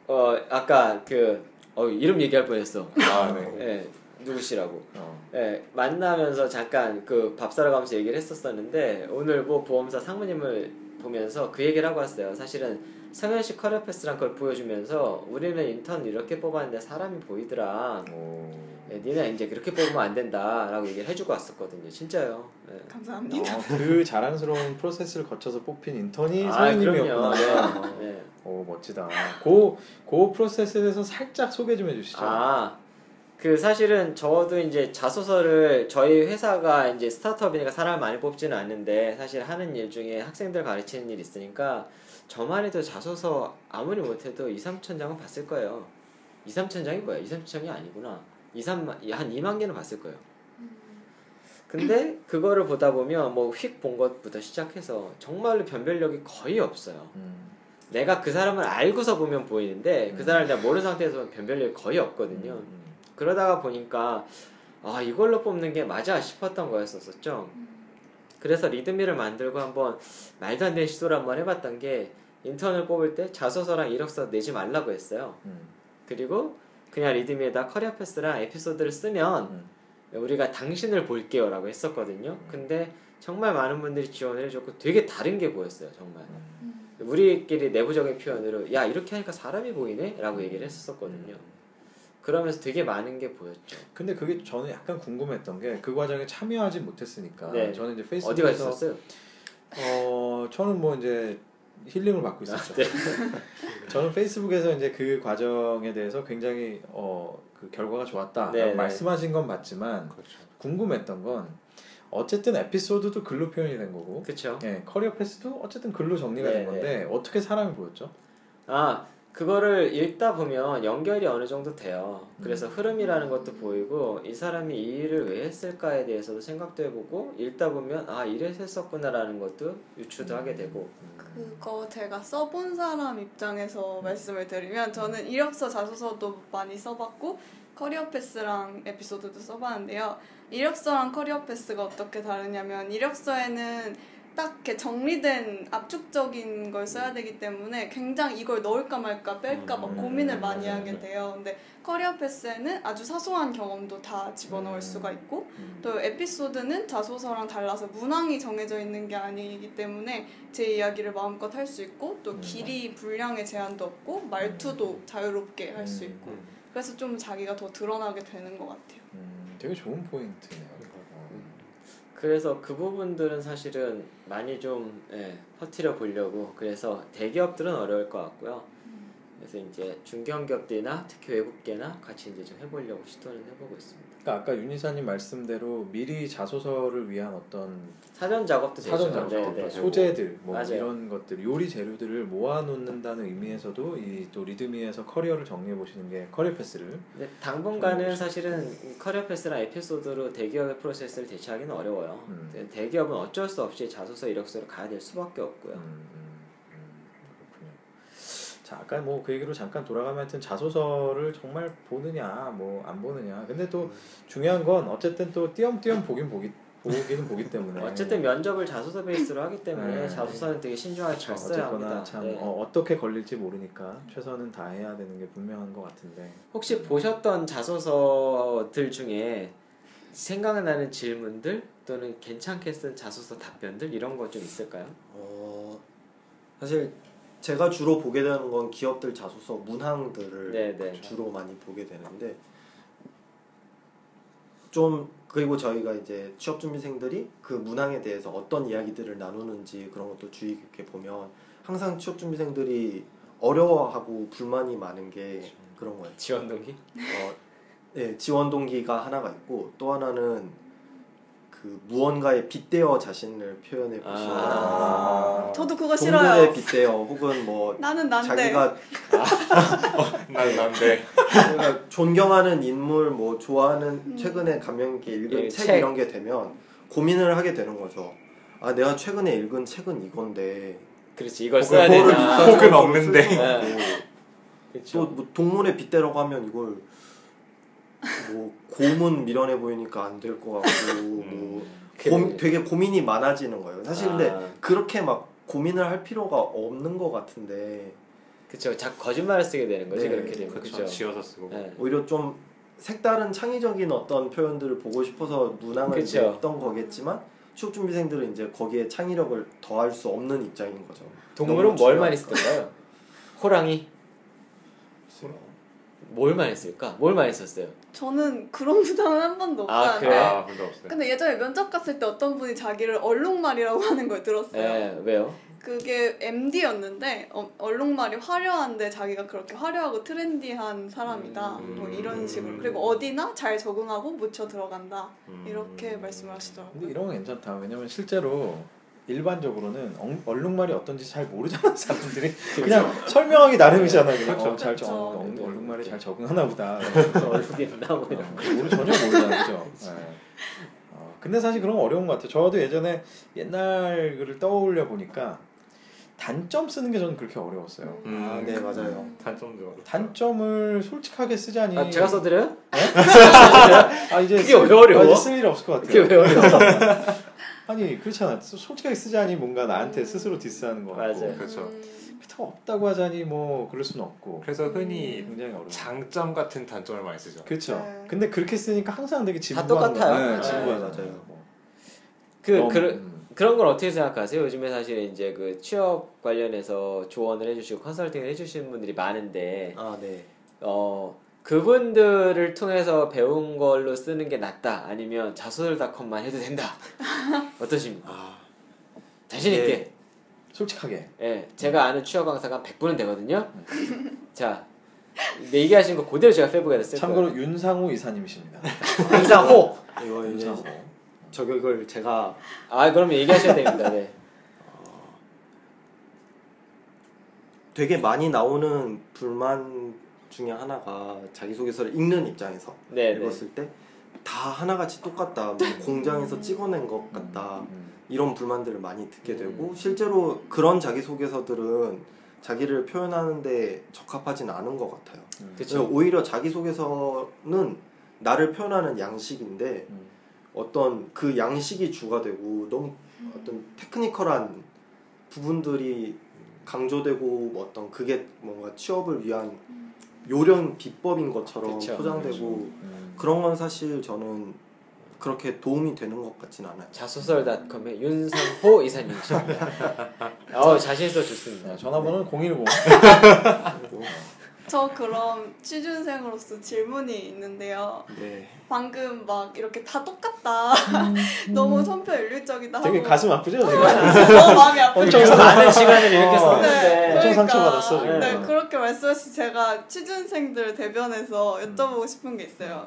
어 아까 그 어, 이름 얘기할 뻔했어.
아 네.
예 누구시라고.
어.
예 만나면서 잠깐 그 밥 사러 가면서 얘기를 했었었는데 오늘 뭐 보험사 상무님을 보면서 그 얘기를 하고 왔어요. 사실은 성현씨 career path란 걸 보여주면서 우리는 인턴 이렇게 뽑았는데 사람이 보이더라.
오.
예, 니네 이제 그렇게 뽑으면 안 된다라고 얘기를 해주고 왔었거든요. 진짜요. 예.
감사합니다.
어, 그 자랑스러운 프로세스를 거쳐서 뽑힌 인턴이
아,
선생님이었구나.
그럼요. 네. 네.
오 멋지다. 그, 그 프로세스에 대해서 살짝 소개 좀 해주시죠.
아, 그 사실은 저도 이제 자소서를 저희 회사가 이제 스타트업이니까 사람을 많이 뽑지는 않는데 사실 하는 일 중에 학생들 가르치는 일 있으니까 저만 해도 자소서 아무리 못해도 2, 3천 장은 봤을 거예요. 2, 3천 장이 뭐야? 2, 3천 장이 아니구나. 2, 3만, 한 2만 개는 봤을 거예요. 근데 그거를 보다 보면 뭐 휙 본 것부터 시작해서 정말로 변별력이 거의 없어요.
음.
내가 그 사람을 알고서 보면 보이는데 그
음.
사람을 내가 모르는 상태에서 변별력이 거의 없거든요.
음.
그러다가 보니까 아 이걸로 뽑는 게 맞아 싶었던 거였었죠. 그래서 리드미를 만들고 한번 말도 안 되는 시도를 한번 해봤던 게 인턴을 뽑을 때 자소서랑 이력서 내지 말라고 했어요.
음.
그리고 그냥 리드미에다 career path랑 에피소드를 쓰면
음.
우리가 당신을 볼게요라고 했었거든요. 근데 정말 많은 분들이 지원을 해줬고 되게 다른 게 보였어요. 정말 우리끼리 내부적인 표현으로 야 이렇게 하니까 사람이 보이네라고 얘기를 했었거든요. 그러면서 되게 많은 게 보였죠.
근데 그게 저는 약간 궁금했던 게 그 과정에 참여하지 못했으니까
네.
저는 이제 페이스북에서
있었어요?
어 저는 뭐 이제 힐링을 받고 있었죠.
네.
저는 페이스북에서 이제 그 과정에 대해서 굉장히 어 그 결과가 좋았다
네, 네.
말씀하신 건 맞지만
그렇죠.
궁금했던 건 어쨌든 에피소드도 글로 표현이 된 거고
그쵸.
예, 커리어 패스도 어쨌든 글로 정리가
네,
된 건데 어떻게 사람이 보였죠?
아 그거를 읽다 보면 연결이 어느 정도 돼요. 그래서
음.
흐름이라는 것도 보이고 이 사람이 이 일을 왜 했을까에 대해서도 생각도 해보고 읽다 보면 아 이래서 했었구나라는 것도 유추도 하게 되고
그거 제가 써본 사람 입장에서 말씀을 드리면 저는 이력서 자소서도 많이 써봤고 career path랑 에피소드도 써봤는데요. 이력서랑 career path가 어떻게 다르냐면 이력서에는 딱 이렇게 정리된 압축적인 걸 써야 되기 때문에 굉장히 이걸 넣을까 말까 뺄까 막
음,
고민을 많이
맞아요,
하게. 돼요. 근데 career path에는 아주 사소한 경험도 다 집어넣을
음.
수가 있고
음.
또 에피소드는 자소서랑 달라서 문항이 정해져 있는 게 아니기 때문에 제 이야기를 마음껏 할 수 있고 또
음.
길이 분량의 제한도 없고 말투도 자유롭게 할수
음.
있고 그래서 좀 자기가 더 드러나게 되는 것 같아요.
음, 되게 좋은 포인트네요.
그래서 그 부분들은 사실은 많이 좀 예, 퍼뜨려 보려고 그래서 대기업들은 어려울 것 같고요. 그래서 이제 중견기업들이나 특히 외국계나 같이 이제 좀 해보려고 시도는 해보고 있습니다.
그러니까 아까 윤 이사님 말씀대로 미리 자소서를 위한 어떤
사전 작업도.
사전 작업,
네, 네.
소재들 뭐
맞아요.
이런 것들 요리 재료들을 모아놓는다는 의미에서도 이 또 리드미에서 커리어를 정리해 보시는 게 career path를
근데 당분간은 사실은 커리어 패스나 에피소드로 대기업의 프로세스를 대체하기는 어려워요.
음.
대기업은 어쩔 수 없이 자소서 이력서로 가야 될 수밖에 없고요.
음, 음. 자 아까 뭐 그 얘기로 잠깐 돌아가면 하여튼 자소서를 정말 보느냐 뭐 안 보느냐 근데
음.
또 중요한 건 어쨌든 또 띄엄띄엄 보긴 보기 보기는 보기 때문에
어쨌든 면접을 자소서 베이스로 하기 때문에
네.
자소서는 되게 신중하게 잘 써야
어쨌거나
합니다.
참
네.
어, 어떻게 걸릴지 모르니까 최선은 다해야 되는 게 분명한 것 같은데
혹시 보셨던 자소서들 중에 생각나는 질문들 또는 괜찮게 쓴 자소서 답변들 이런 거 좀 있을까요?
어, 사실 제가 주로 보게 되는 건 기업들 자소서 문항들을
네, 네.
주로 많이 보게 되는데 좀 그리고 저희가 이제 취업 준비생들이 그 문항에 대해서 어떤 이야기들을 나누는지 그런 것도 주의 깊게 보면 항상 취업 준비생들이 어려워하고 불만이 많은 게 그런 거예요.
지원 동기?
어, 네, 지원 동기가 하나가 있고 또 하나는 그 무언가에 빗대어 자신을 표현해 보시는
아.
저도 그거
동물에
싫어요.
빗대어 혹은 뭐
나는 난데.
자기가
난 난데
자기가 존경하는 인물 뭐 좋아하는
음.
최근에 감명 깊게 읽은
예,
책,
책.
이런 게 되면 고민을 하게 되는 거죠. 아 내가 최근에 읽은 책은 이건데
그렇지 이걸 써야.
비싸게
혹은 없는데.
네. 그렇죠.
또뭐 동물의 빗대라고 하면 이걸 뭐 곰은 미련해 보이니까 안 될 것 같고 뭐. 고, 되게 고민이 많아지는 거예요. 사실 근데
아.
그렇게 막 고민을 할 필요가 없는 것 같은데
그쵸. 자 거짓말을 쓰게 되는 거지
네,
그렇게 되면
그렇죠. 지어서 쓰고
네.
오히려 좀 색다른 창의적인 어떤 표현들을 보고 싶어서 문항을
그쵸.
냈던 거겠지만 취업 준비생들은 이제 거기에 창의력을 더할 수 없는 입장인 거죠.
동물은 뭘. 많이 쓰던가요? 호랑이 뭘 많이 쓸까? 뭘 많이 썼어요?
저는 그런 부담은 한 번도
아,
없었는데.
그래?
아 없어요.
근데 예전에 면접 갔을 때 어떤 분이 자기를 얼룩말이라고 하는 걸 들었어요.
네, 왜요?
그게 MD였는데 어, 얼룩말이 화려한데 자기가 그렇게 화려하고 트렌디한 사람이다.
음.
뭐 이런 식으로. 그리고 어디나 잘 적응하고 묻혀 들어간다.
음.
이렇게 말씀을 하시더라고요.
근데 이런 건 괜찮다. 왜냐면 실제로 일반적으로는 엉- 얼룩말이 어떤지 잘 모르잖아 사람들이 그냥 설명하기 나름이잖아. 그냥
그렇죠.
어, 잘
그렇죠.
적, 엉- 얼룩말이 잘 적응하나 보다.
얼굴이 있나 뭐 이런.
어, 우리 전혀 모르잖아, 그죠? 네. 어, 근데 사실 그런 거 어려운 것 같아요. 저도 예전에 옛날 글을 떠올려 보니까 단점 쓰는 게 저는 그렇게 어려웠어요.
음.
아, 네 맞아요.
단점도
단점을 솔직하게 쓰자니.
아, 제가 써드려요?
아 이제
그게 왜 어려워?
아, 이제 쓸일 없을 것
그게
같아요.
왜 어려워?
아니 그렇잖아. 소- 솔직하게 쓰자니 뭔가 나한테 스스로 디스하는 거 같고.
맞아요.
그렇죠.
음,
더 없다고 하자니 뭐 그럴 수는 없고.
그래서 흔히
굉장히 어려워.
장점 같은 단점을 많이 쓰죠.
그렇죠.
네.
근데 그렇게 쓰니까 항상 되게
다
진부한
똑같아요.
거. 네,
네.
맞아요.
뭐.
그
너무,
그
음.
그런 걸 어떻게 생각하세요? 요즘에 사실 이제 그 취업 관련해서 조언을 해주시고 컨설팅을 해주시는 분들이 많은데
아 네.
어 그분들을 통해서 배운 걸로 쓰는 게 낫다 아니면 자소설닷컴만 해도 된다 어떠십니까?
아
자신 있게
네.
솔직하게.
예 제가 아는 취업 강사가 한 100분은 되거든요 자 네, 얘기하신 거 그대로 제가 페북에다 쓸 거예요
참고로 윤상호 이사님이십니다.
윤상호
이거
윤상호.
저격을 제가
아 그러면 얘기하셔야 됩니다 네.
되게 많이 나오는 불만 중에 하나가 자기소개서를 읽는 입장에서
네, 네.
읽었을 때다 하나같이 똑같다. 뭐 공장에서 찍어낸 것 같다.
음.
이런 불만들을 많이 듣게
음.
되고 실제로 그런 자기소개서들은 자기를 표현하는데 적합하진 않은 것 같아요.
음.
그쵸.
오히려 자기소개서는 나를 표현하는 양식인데
음.
어떤 그 양식이 주가 되고 너무 어떤 테크니컬한 부분들이 강조되고 뭐 어떤 그게 뭔가 취업을 위한 요령 비법인 것처럼
그쵸.
포장되고
음.
그런 건 사실 저는 그렇게 도움이 되는 것 같진 않아요.
자소설닷컴의 윤상호 이사님이십니다 어 자신 있어 좋습니다
네, 전화번호는 010.
저 그럼 취준생으로서 질문이 있는데요.
네.
방금 막 이렇게 다 똑같다. 너무 천편일률적이다 하고
되게 가슴 아프죠?
어? 너무 마음이 아프죠.
엄청
많은 시간을 이렇게
어.
썼는데
엄청 상처받았어, 지금.
네, 그렇게 말씀하신 제가 취준생들 대변해서
음.
여쭤보고 싶은 게 있어요.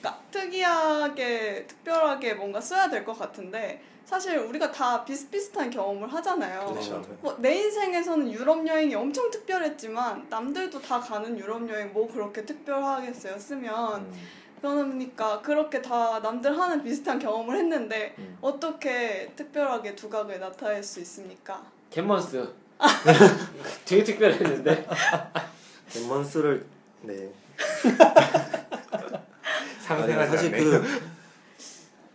그러니까 특이하게, 특별하게 뭔가 써야 될 것 같은데 사실 우리가 다 비슷비슷한 경험을 하잖아요.
그렇죠.
맞아요.
뭐, 내 인생에서는 유럽 여행이 엄청 특별했지만 남들도 다 가는 유럽 여행 뭐 그렇게 특별하겠어요 쓰면
음.
그러니까 그렇게 다 남들 하는 비슷한 경험을 했는데
음.
어떻게 특별하게 두각을 나타낼 수 있습니까?
갯먼스 되게 특별했는데
덴먼스를 네.
상생하지
아니, 사실. 그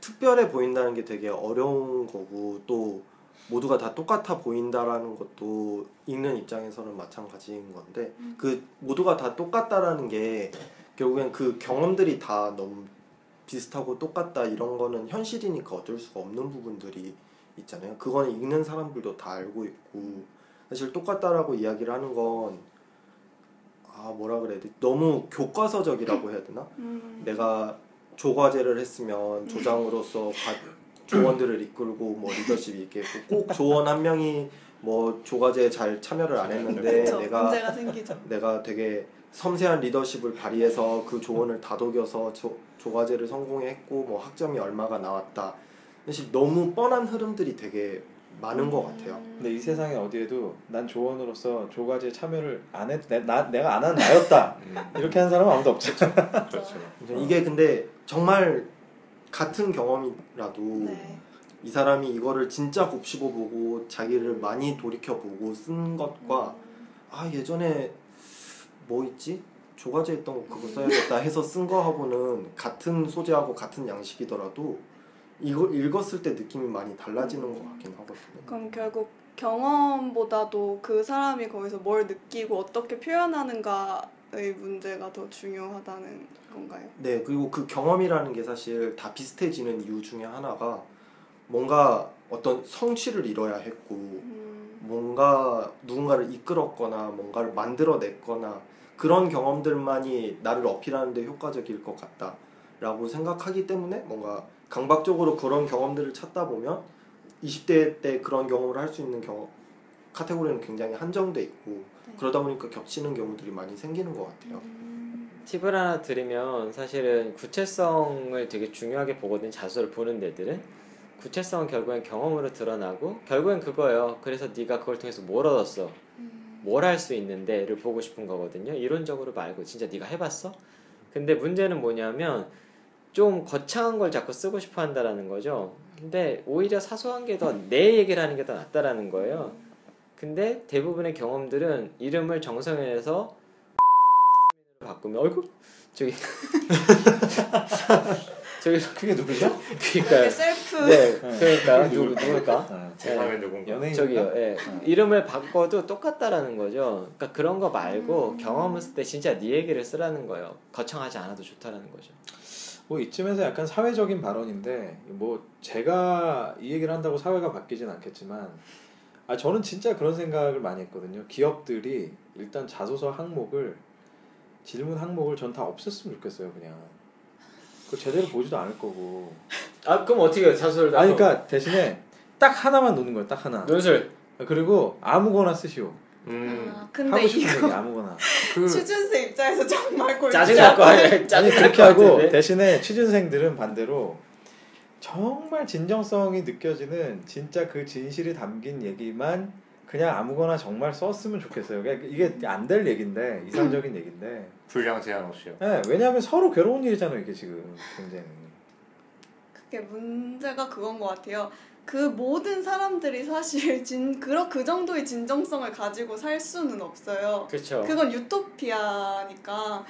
특별해 보인다는 게 되게 어려운 거고 또 모두가 다 똑같아 보인다라는 것도 읽는 입장에서는 마찬가지인 건데 그 모두가 다 똑같다라는 게 결국엔 그 경험들이 다 너무 비슷하고 똑같다 이런 거는 현실이니까 어쩔 수가 없는 부분들이 있잖아요. 그건 읽는 사람들도 다 알고 있고 사실 똑같다라고 이야기를 하는 건 아 뭐라 그래야 돼 너무 교과서적이라고 해야 되나?
음.
내가 조과제를 했으면 조장으로서 과- 조원들을 이끌고 뭐 리더십이 있겠고 꼭 조원 한 명이 뭐 조과제에 잘 참여를 안 했는데
그렇죠.
내가. 내가 되게 섬세한 리더십을 발휘해서 그 조언을 다독여서 조, 조과제를 성공했고 뭐 학점이 얼마가 나왔다. 사실 너무 뻔한 흐름들이 되게 많은 것 같아요.
근데 이 세상에 어디에도 난 조원으로서 조과제 참여를 안 했, 내, 나, 내가 안 한 나였다.
음,
이렇게 한 사람은 아무도 없죠.
그렇죠.
이게 근데 정말 같은 경험이라도
네.
이 사람이 이거를 진짜 곱씹어 보고 자기를 많이 돌이켜 보고 쓴 것과 아 예전에 뭐 있지 조과제 했던 거 그거 써야겠다 해서 쓴 거하고는 같은 소재하고 같은 양식이더라도 이거 읽었을 때 느낌이 많이 달라지는 것 같긴 하거든요.
그럼 결국 경험보다도 그 사람이 거기서 뭘 느끼고 어떻게 표현하는가의 문제가 더 중요하다는 건가요?
네 그리고 그 경험이라는 게 사실 다 비슷해지는 이유 중에 하나가 뭔가 어떤 성취를 이뤄야 했고
음,
뭔가 누군가를 이끌었거나 뭔가를 만들어냈거나 그런 경험들만이 나를 어필하는데 효과적일 것 같다라고 생각하기 때문에 뭔가 강박적으로 그런 경험들을 찾다 보면 20대 때 그런 경험을 할 수 있는 경험 카테고리는 굉장히 한정돼 있고 그러다 보니까 겹치는 경우들이 많이 생기는 것 같아요.
음,
팁을 하나 드리면 사실은 구체성을 되게 중요하게 보거든 자소를 보는 데들은 구체성은 결국엔 경험으로 드러나고 결국엔 그거예요. 그래서 네가 그걸 통해서 뭘 얻었어?
음,
뭘할 수 있는데를 보고 싶은 거거든요. 이론적으로 말고 진짜 네가 해봤어? 근데 문제는 뭐냐면 좀 거창한 걸 자꾸 쓰고 싶어 한다라는 거죠. 근데 오히려 사소한 게 더 내 얘기를 하는 게 더 낫다라는 거예요. 근데 대부분의 경험들은 이름을 정성현에서 바꾸면 얼굴 저기 저기
그게 누구죠?
그러니까요.
셀프
네, 그러니까 누구 누굴까?
어,
제 다음에 누군가.
연예인
저기요, 예.
어.
이름을 바꿔도 똑같다라는 거죠. 그러니까 그런 거 말고
음.
경험을 쓸때 진짜 네 얘기를 쓰라는 거예요. 거창하지 않아도 좋다라는 거죠.
뭐 이쯤에서 약간 사회적인 발언인데 뭐 제가 이 얘기를 한다고 사회가 바뀌진 않겠지만 아 저는 진짜 그런 생각을 많이 했거든요. 기업들이 일단 자소서 항목을 질문 항목을 전 다 없앴으면 좋겠어요. 그냥 그 제대로 보지도 않을 거고.
아 그럼 어떻게 해요? 자소를
아니 그러니까 대신에 딱 하나만 놓는 거예요. 딱 하나.
논술.
그리고 아무거나 쓰시오.
음,
아, 근데
하고 싶은
이거
얘기 아무거나.
그
취준생 입장에서 정말 골치
짜증날 거
아파요.
아니에요?
아니
짜증날
그렇게
것
하고? 대신에 취준생들은 반대로 정말 진정성이 느껴지는 진짜 그 진실이 담긴 얘기만 그냥 아무거나 정말 썼으면 좋겠어요. 그러니까 이게 안 될 얘기인데 이상적인 얘기인데.
분량 제한 없이요.
네, 왜냐하면 서로 괴로운 일이잖아요. 이게 지금 굉장히.
그게 문제가 그건 것 같아요. 그 모든 사람들이 사실 진 그런 그 정도의 진정성을 가지고 살 수는 없어요.
그렇죠.
그건 유토피아니까.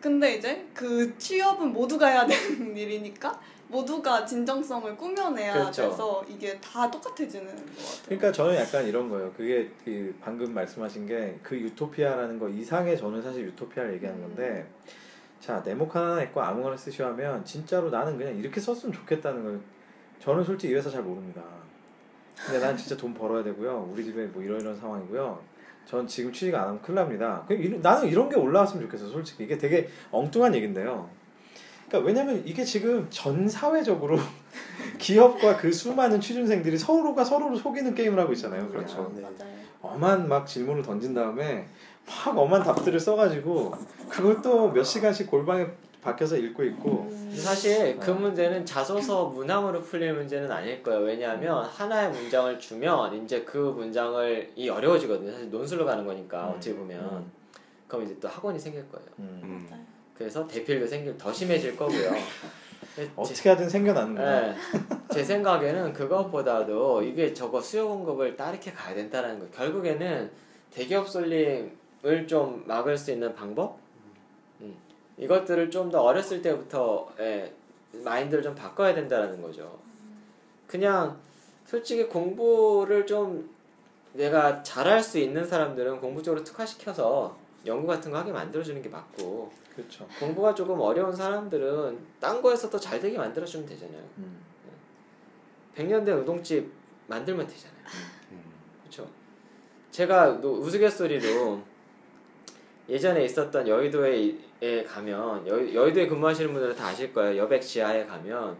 근데 이제 그 취업은 모두가 해야 되는 일이니까 모두가 진정성을 꾸며내야
그렇죠.
돼서 이게 다 똑같아지는 것 같아요.
그러니까 저는 약간 이런 거예요. 그게 그 방금 말씀하신 게 그 유토피아라는 거 이상의 저는 사실 유토피아를 얘기하는 건데 자 네모 하나 있고 아무거나 쓰시오 하면 진짜로 나는 그냥 이렇게 썼으면 좋겠다는 거예요. 저는 솔직히 이 회사 잘 모릅니다. 근데 난 진짜 돈 벌어야 되고요. 우리 집에 뭐 이런 이런 상황이고요. 전 지금 취직 안 하면 큰일 납니다. 그 나는 이런 게 올라왔으면 좋겠어. 솔직히 이게 되게 엉뚱한 얘긴데요. 그러니까 왜냐면 이게 지금 전 사회적으로 기업과 그 수많은 취준생들이 서로가 서로를 속이는 게임을 하고 있잖아요.
그렇죠.
네.
엄한 막 질문을 던진 다음에 막 엄한 답들을 써가지고 그걸 또 몇 시간씩 골방에 박혀서 읽고 있고
사실 그
어.
문제는 자소서 문항으로 풀릴 문제는 아닐 거예요. 왜냐하면 하나의 문장을 주면 이제 그 문장을 이 어려워지거든요. 사실 논술로 가는 거니까
음.
어떻게 보면
음.
그럼 이제 또 학원이 생길 거예요.
음.
음.
그래서 대필도 생길 더 심해질 거고요. 제-
어떻게 하든 생겨나는구나.
네. 제 생각에는 그것보다도 이게 저거 수요 공급을 따르게 가야 된다는 거. 결국에는 대기업 솔림을 좀 막을 수 있는 방법? 음. 이것들을 좀 더 어렸을 때부터 예, 마인드를 좀 바꿔야 된다는 거죠. 그냥 솔직히 공부를 좀 내가 잘할 수 있는 사람들은 공부 쪽으로 특화시켜서 연구 같은 거 하게 만들어주는 게 맞고
그렇죠.
공부가 조금 어려운 사람들은 딴 거에서 더 잘 되게 만들어주면 되잖아요.
음.
100년 된 우동집 만들면 되잖아요.
음.
그렇죠. 제가 또 우스갯소리로 예전에 있었던 여의도에 에 가면 여, 여의도에 근무하시는 분들은 다 아실 거예요. 여백 지하에 가면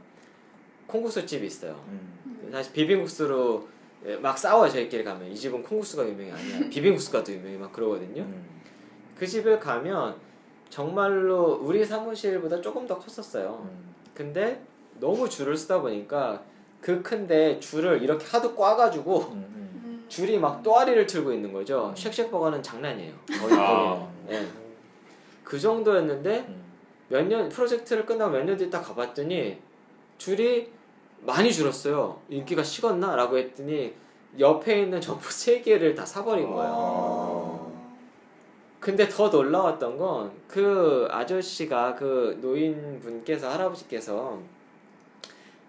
콩국수 집이 있어요.
음.
사실 비빔국수로 예, 막 싸워요 저희끼리 가면 이 집은 콩국수가 유명이 아니야 비빔국수가 더 유명해 막 그러거든요.
음.
그 집을 가면 정말로 우리 사무실보다 조금 더 컸었어요.
음.
근데 너무 줄을 쓰다 보니까 그 큰데 줄을 이렇게 하도 꽈가지고
음. 음.
음.
줄이 막 또아리를 틀고 있는 거죠. 쉑쉑버거는 장난이에요. 거의
아.
거기는. 예. 그 정도였는데
음.
몇년 프로젝트를 끝나고 몇 년 뒤에 딱 가봤더니 줄이 많이 줄었어요. 인기가 식었나 라고 했더니 옆에 있는 점포 세 개를 다 사버린 거예요.
아.
근데 더 놀라웠던 건 그 아저씨가 그 노인분께서 할아버지께서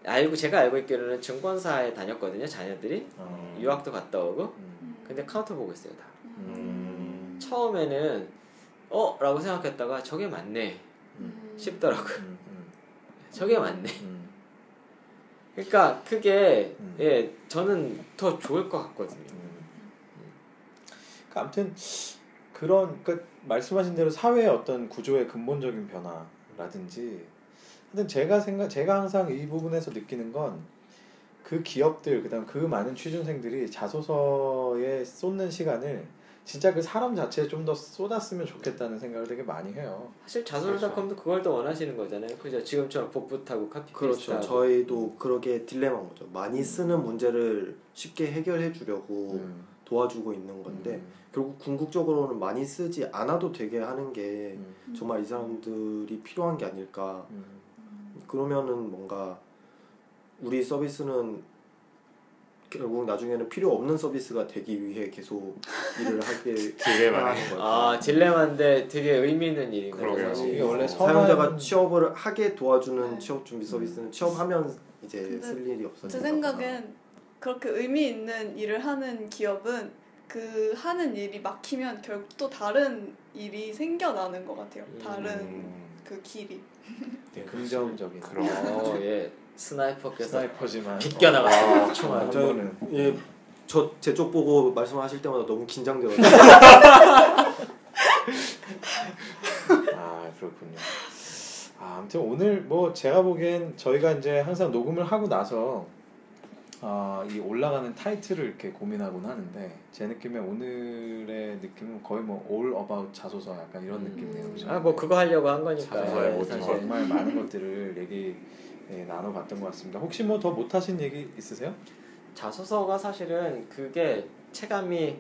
알고 제가 알고 있기로는 증권사에 다녔거든요 자녀들이
어.
유학도 갔다 오고
음.
근데 카운터 보고 있어요 다
음.
처음에는 어? 라고 생각했다가 저게 맞네
음.
싶더라고요
음. 음.
저게 맞네
음.
그러니까 그게
음.
예 저는 더 좋을 것 같거든요
음. 그러니까 아무튼 그런 그 말씀하신 대로 사회의 어떤 구조의 근본적인 변화라든지 하여튼 제가 생각 제가 항상 이 부분에서 느끼는 건 그 기업들 그다음 그 많은 취준생들이 자소서에 쏟는 시간을 진짜 그 사람 자체에 좀 더 쏟았으면 좋겠다는 생각을 되게 많이 해요.
사실 자소서닷컴도 그걸 더 원하시는 거잖아요 그죠 지금처럼 복붙하고 카피
그렇죠. 저희도 그러게 딜레마인 거죠. 많이 쓰는 문제를 쉽게 해결해 주려고
음.
도와주고 있는 건데
음.
결국 궁극적으로는 많이 쓰지 않아도 되게 하는 게
음.
정말 이 사람들이 필요한 게 아닐까.
음.
그러면은 뭔가 우리 서비스는 결국 나중에는 필요 없는 서비스가 되기 위해 계속 일을 하게
딜레마네.
하는 거죠.
아 딜레마인데 되게 의미 있는 일인 거죠.
이게 원래
사용자가 취업을 하게 도와주는
네.
취업 준비 서비스는 취업하면 이제 쓸 일이 없어지는
제 생각엔 그렇게 의미 있는 일을 하는 기업은 그 하는 일이 막히면 결국 또 다른 일이 생겨나는 것 같아요.
음.
다른
음.
그 길이.
되게 긍정적인
그럼.
어, 예. 스나이퍼께서
스나이퍼지만
빗겨나갔어요.
어,
총알 한
저-
번은
예, 저제 쪽 보고 말씀하실 때마다 너무 긴장되거든요.
아 그렇군요. 아, 아무튼 오늘 뭐 제가 보기엔 저희가 이제 항상 녹음을 하고 나서 아, 이 올라가는 타이틀을 이렇게 고민하곤 하는데 제 느낌에 오늘의 느낌은 거의 뭐 all about 자소서 약간 이런
음.
느낌이네요. 그죠?
아, 뭐 그거 하려고 한 거니까.
자소서의
예,
모든
사실.
정말 많은 것들을 얘기 예, 나눠봤던 것 같습니다. 혹시 뭐 더 못하신 얘기 있으세요?
자소서가 사실은 그게 체감이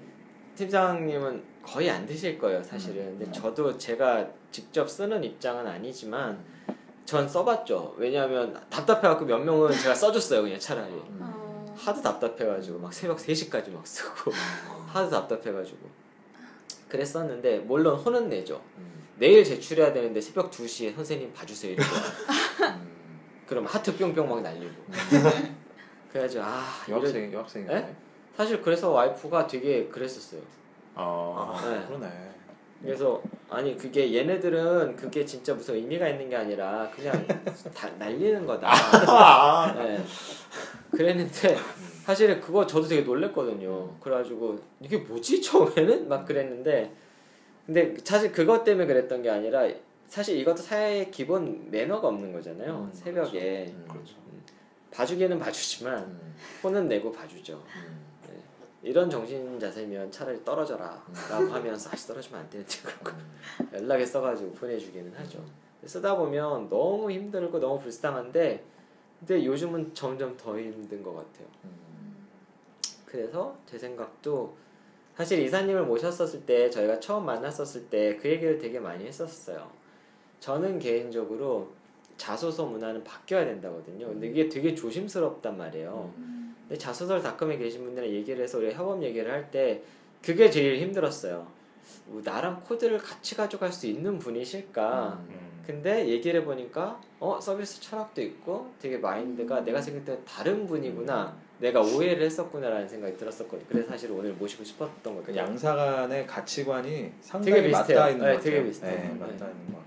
팀장님은 거의 안 드실 거예요, 사실은.
음.
근데 저도 제가 직접 쓰는 입장은 아니지만 전 써봤죠. 왜냐하면 답답해갖고 몇 명은 제가 써줬어요, 그냥 차라리.
음.
어.
하도 답답해가지고 막 새벽 3시까지 막 쓰고 하도 답답해가지고 그랬었는데 물론 혼은 내죠.
음.
내일 제출해야 되는데 새벽 2시에 선생님 봐주세요 이러고
음.
그럼 하트 뿅뿅 막 날리고 그래가지고 아 이런
여학생 여학생이네.
에? 사실 그래서 와이프가 되게 그랬었어요.
어.
아
네.
그러네.
그래서 아니 그게 얘네들은 그게 진짜 무슨 의미가 있는 게 아니라 그냥 다 날리는 거다. 네. 그랬는데 사실은 그거 저도 되게 놀랬거든요. 그래가지고 이게 뭐지 처음에는 막 그랬는데 근데 사실 그것 때문에 그랬던 게 아니라 사실 이것도 사회의 기본 매너가 없는 거잖아요.
음,
새벽에
음.
그렇죠.
봐주기는 봐주지만
음.
혼은 내고 봐주죠.
음.
이런 정신 자세면 차라리 떨어져라 라고 하면서 다시 떨어지면 안 되는데 그러고 연락에 써가지고 보내주기는 하죠 쓰다 보면 너무 힘들고 너무 불쌍한데 근데 요즘은 점점 더 힘든 것 같아요
음.
그래서 제 생각도 사실 이사님을 모셨었을 때 저희가 처음 만났었을 때 그 얘기를 되게 많이 했었어요 저는 개인적으로 자소서 문화는 바뀌어야 된다거든요 근데 이게 되게 조심스럽단 말이에요 근데 자소설 닷컴에 계신 분들이랑 얘기를 해서 우리 협업 얘기를 할 때 그게 제일 힘들었어요. 뭐 나랑 코드를 같이 가져갈 수 있는 분이실까?
음.
근데 얘기를 해보니까 어 서비스 철학도 있고 되게 마인드가 내가 생각할 때 다른 분이구나. 내가 오해를 했었구나라는 생각이 들었었거든요. 그래서 사실 오늘 모시고 싶었던
그
거거든요.
양사 간의 가치관이 상당히. 맞닿아 있는
네,
것 같아요.
되게 비슷해요.
네,
네.
맞닿아 있는 것 같고.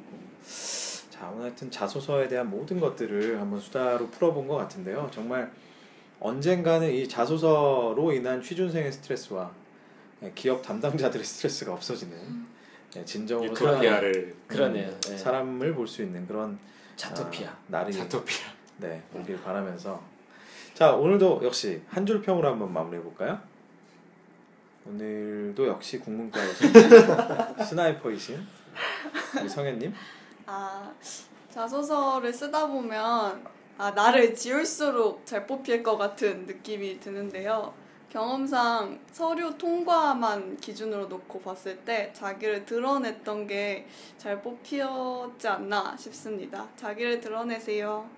자, 오늘 하여튼 자소서에 대한 모든 것들을 한번 수다로 풀어본 것 같은데요. 정말 언젠가는 이 자소서로 인한 취준생의 스트레스와 예, 기업 담당자들의 스트레스가 없어지는 예, 진정으로
유토피아를
그러네요.
음,
네.
사람을 볼 수 있는 그런
자토피아.
아, 날이
자토피아.
네 오길 바라면서 자 오늘도 역시 한 줄 평으로 한번 마무리해 볼까요? 오늘도 역시 국문과이신 스나이퍼이신 우리 성현님
아 자소서를 쓰다 보면 아 나를 지울수록 잘 뽑힐 것 같은 느낌이 드는데요. 경험상 서류 통과만 기준으로 놓고 봤을 때 자기를 드러냈던 게 잘 뽑히었지 않나 싶습니다. 자기를 드러내세요.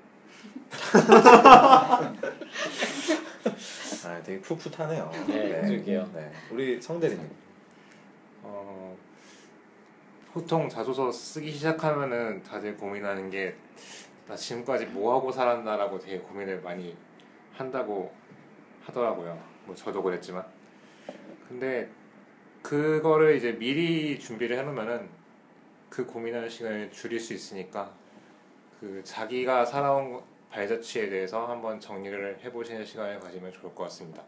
아 되게 풋풋하네요.
네, 그러게요.
네. 우리 성대리님
어, 보통 자소서 쓰기 시작하면은 다들 고민하는 게 나 지금까지 뭐 하고 살았나라고 되게 고민을 많이 한다고 하더라고요. 뭐 저도 그랬지만. 근데 그거를 이제 미리 준비를 해놓으면은 그 고민하는 시간을 줄일 수 있으니까 그 자기가 살아온 발자취에 대해서 한번 정리를 해보시는 시간을 가지면 좋을 것 같습니다.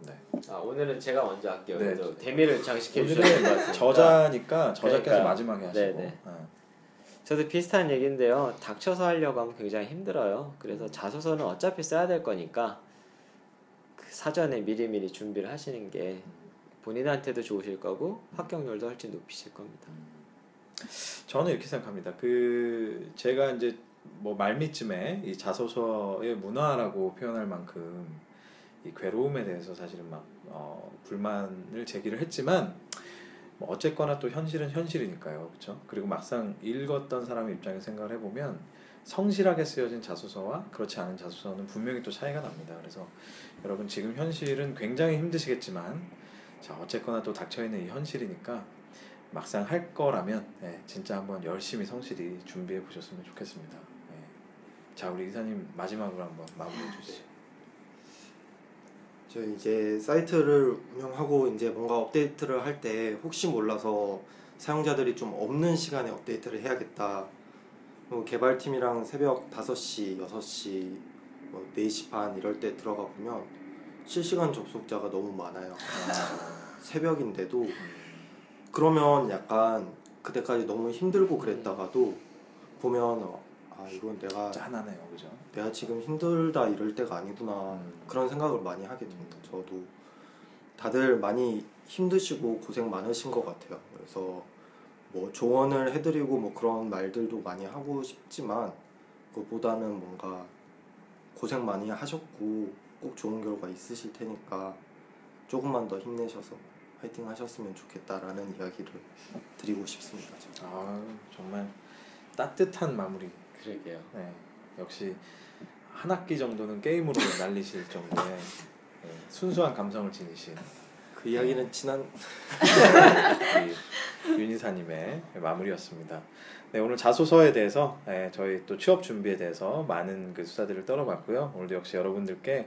네.
아 오늘은 제가 먼저 할게요.
네.
대미를 장식해 주셔야 될것 같습니다.
저자니까 저자께서
그러니까요.
마지막에 하시고
네네.
어.
저도 비슷한 얘기인데요. 닥쳐서 하려고 하면 굉장히 힘들어요. 그래서 자소서는 어차피 써야 될 거니까 그 사전에 미리미리 준비를 하시는 게 본인한테도 좋으실 거고 합격률도 훨씬 높이실 겁니다.
저는 이렇게 생각합니다. 그 제가 이제 뭐 말미쯤에 이 자소서의 문화라고 표현할 만큼 이 괴로움에 대해서 사실은 막 어, 불만을 제기를 했지만 뭐 어쨌거나 또 현실은 현실이니까요, 그렇죠? 그리고 막상 읽었던 사람의 입장에서 생각을 해보면 성실하게 쓰여진 자소서와 그렇지 않은 자소서는 분명히 또 차이가 납니다. 그래서 여러분 지금 현실은 굉장히 힘드시겠지만 자 어쨌거나 또 닥쳐 있는 이 현실이니까 막상 할 거라면 예, 진짜 한번 열심히 성실히 준비해 보셨으면 좋겠습니다. 예. 자 우리 이사님 마지막으로 한번 마무리해 주시죠.
저 이제 사이트를 운영하고 이제 뭔가 업데이트를 할 때 혹시 몰라서 사용자들이 좀 없는 시간에 업데이트를 해야겠다. 그리고 개발팀이랑 새벽 5시, 6시, 뭐 4시 반 이럴 때 들어가 보면 실시간 접속자가 너무 많아요. 새벽인데도 그러면 약간 그때까지 너무 힘들고 그랬다가도 보면 어, 아 이건 내가
짠하네요, 그죠?
내가 지금 힘들다 이럴 때가 아니구나
음.
그런 생각을 많이 하게 됩니다. 저도 다들 많이 힘드시고 고생 많으신 것 같아요. 그래서 뭐 조언을 해드리고 뭐 그런 말들도 많이 하고 싶지만 그보다는 뭔가 고생 많이 하셨고 꼭 좋은 결과 있으실 테니까 조금만 더 힘내셔서 파이팅 하셨으면 좋겠다라는 이야기를 드리고 싶습니다. 저는.
아 정말 따뜻한 마무리.
그러게요.
네, 역시 한 학기 정도는 게임으로 날리실 정도의 예, 순수한 감성을 지니신
그 이야기는 지난
우리 윤이사님의 마무리였습니다. 네, 오늘 자소서에 대해서 예, 저희 또 취업 준비에 대해서 많은 그 수사들을 떨어봤고요. 오늘도 역시 여러분들께 어,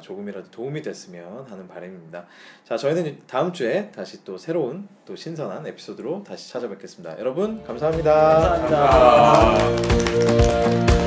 조금이라도 도움이 됐으면 하는 바람입니다. 자, 저희는 다음 주에 다시 또 새로운 또 신선한 에피소드로 다시 찾아뵙겠습니다. 여러분 감사합니다.
감사합니다.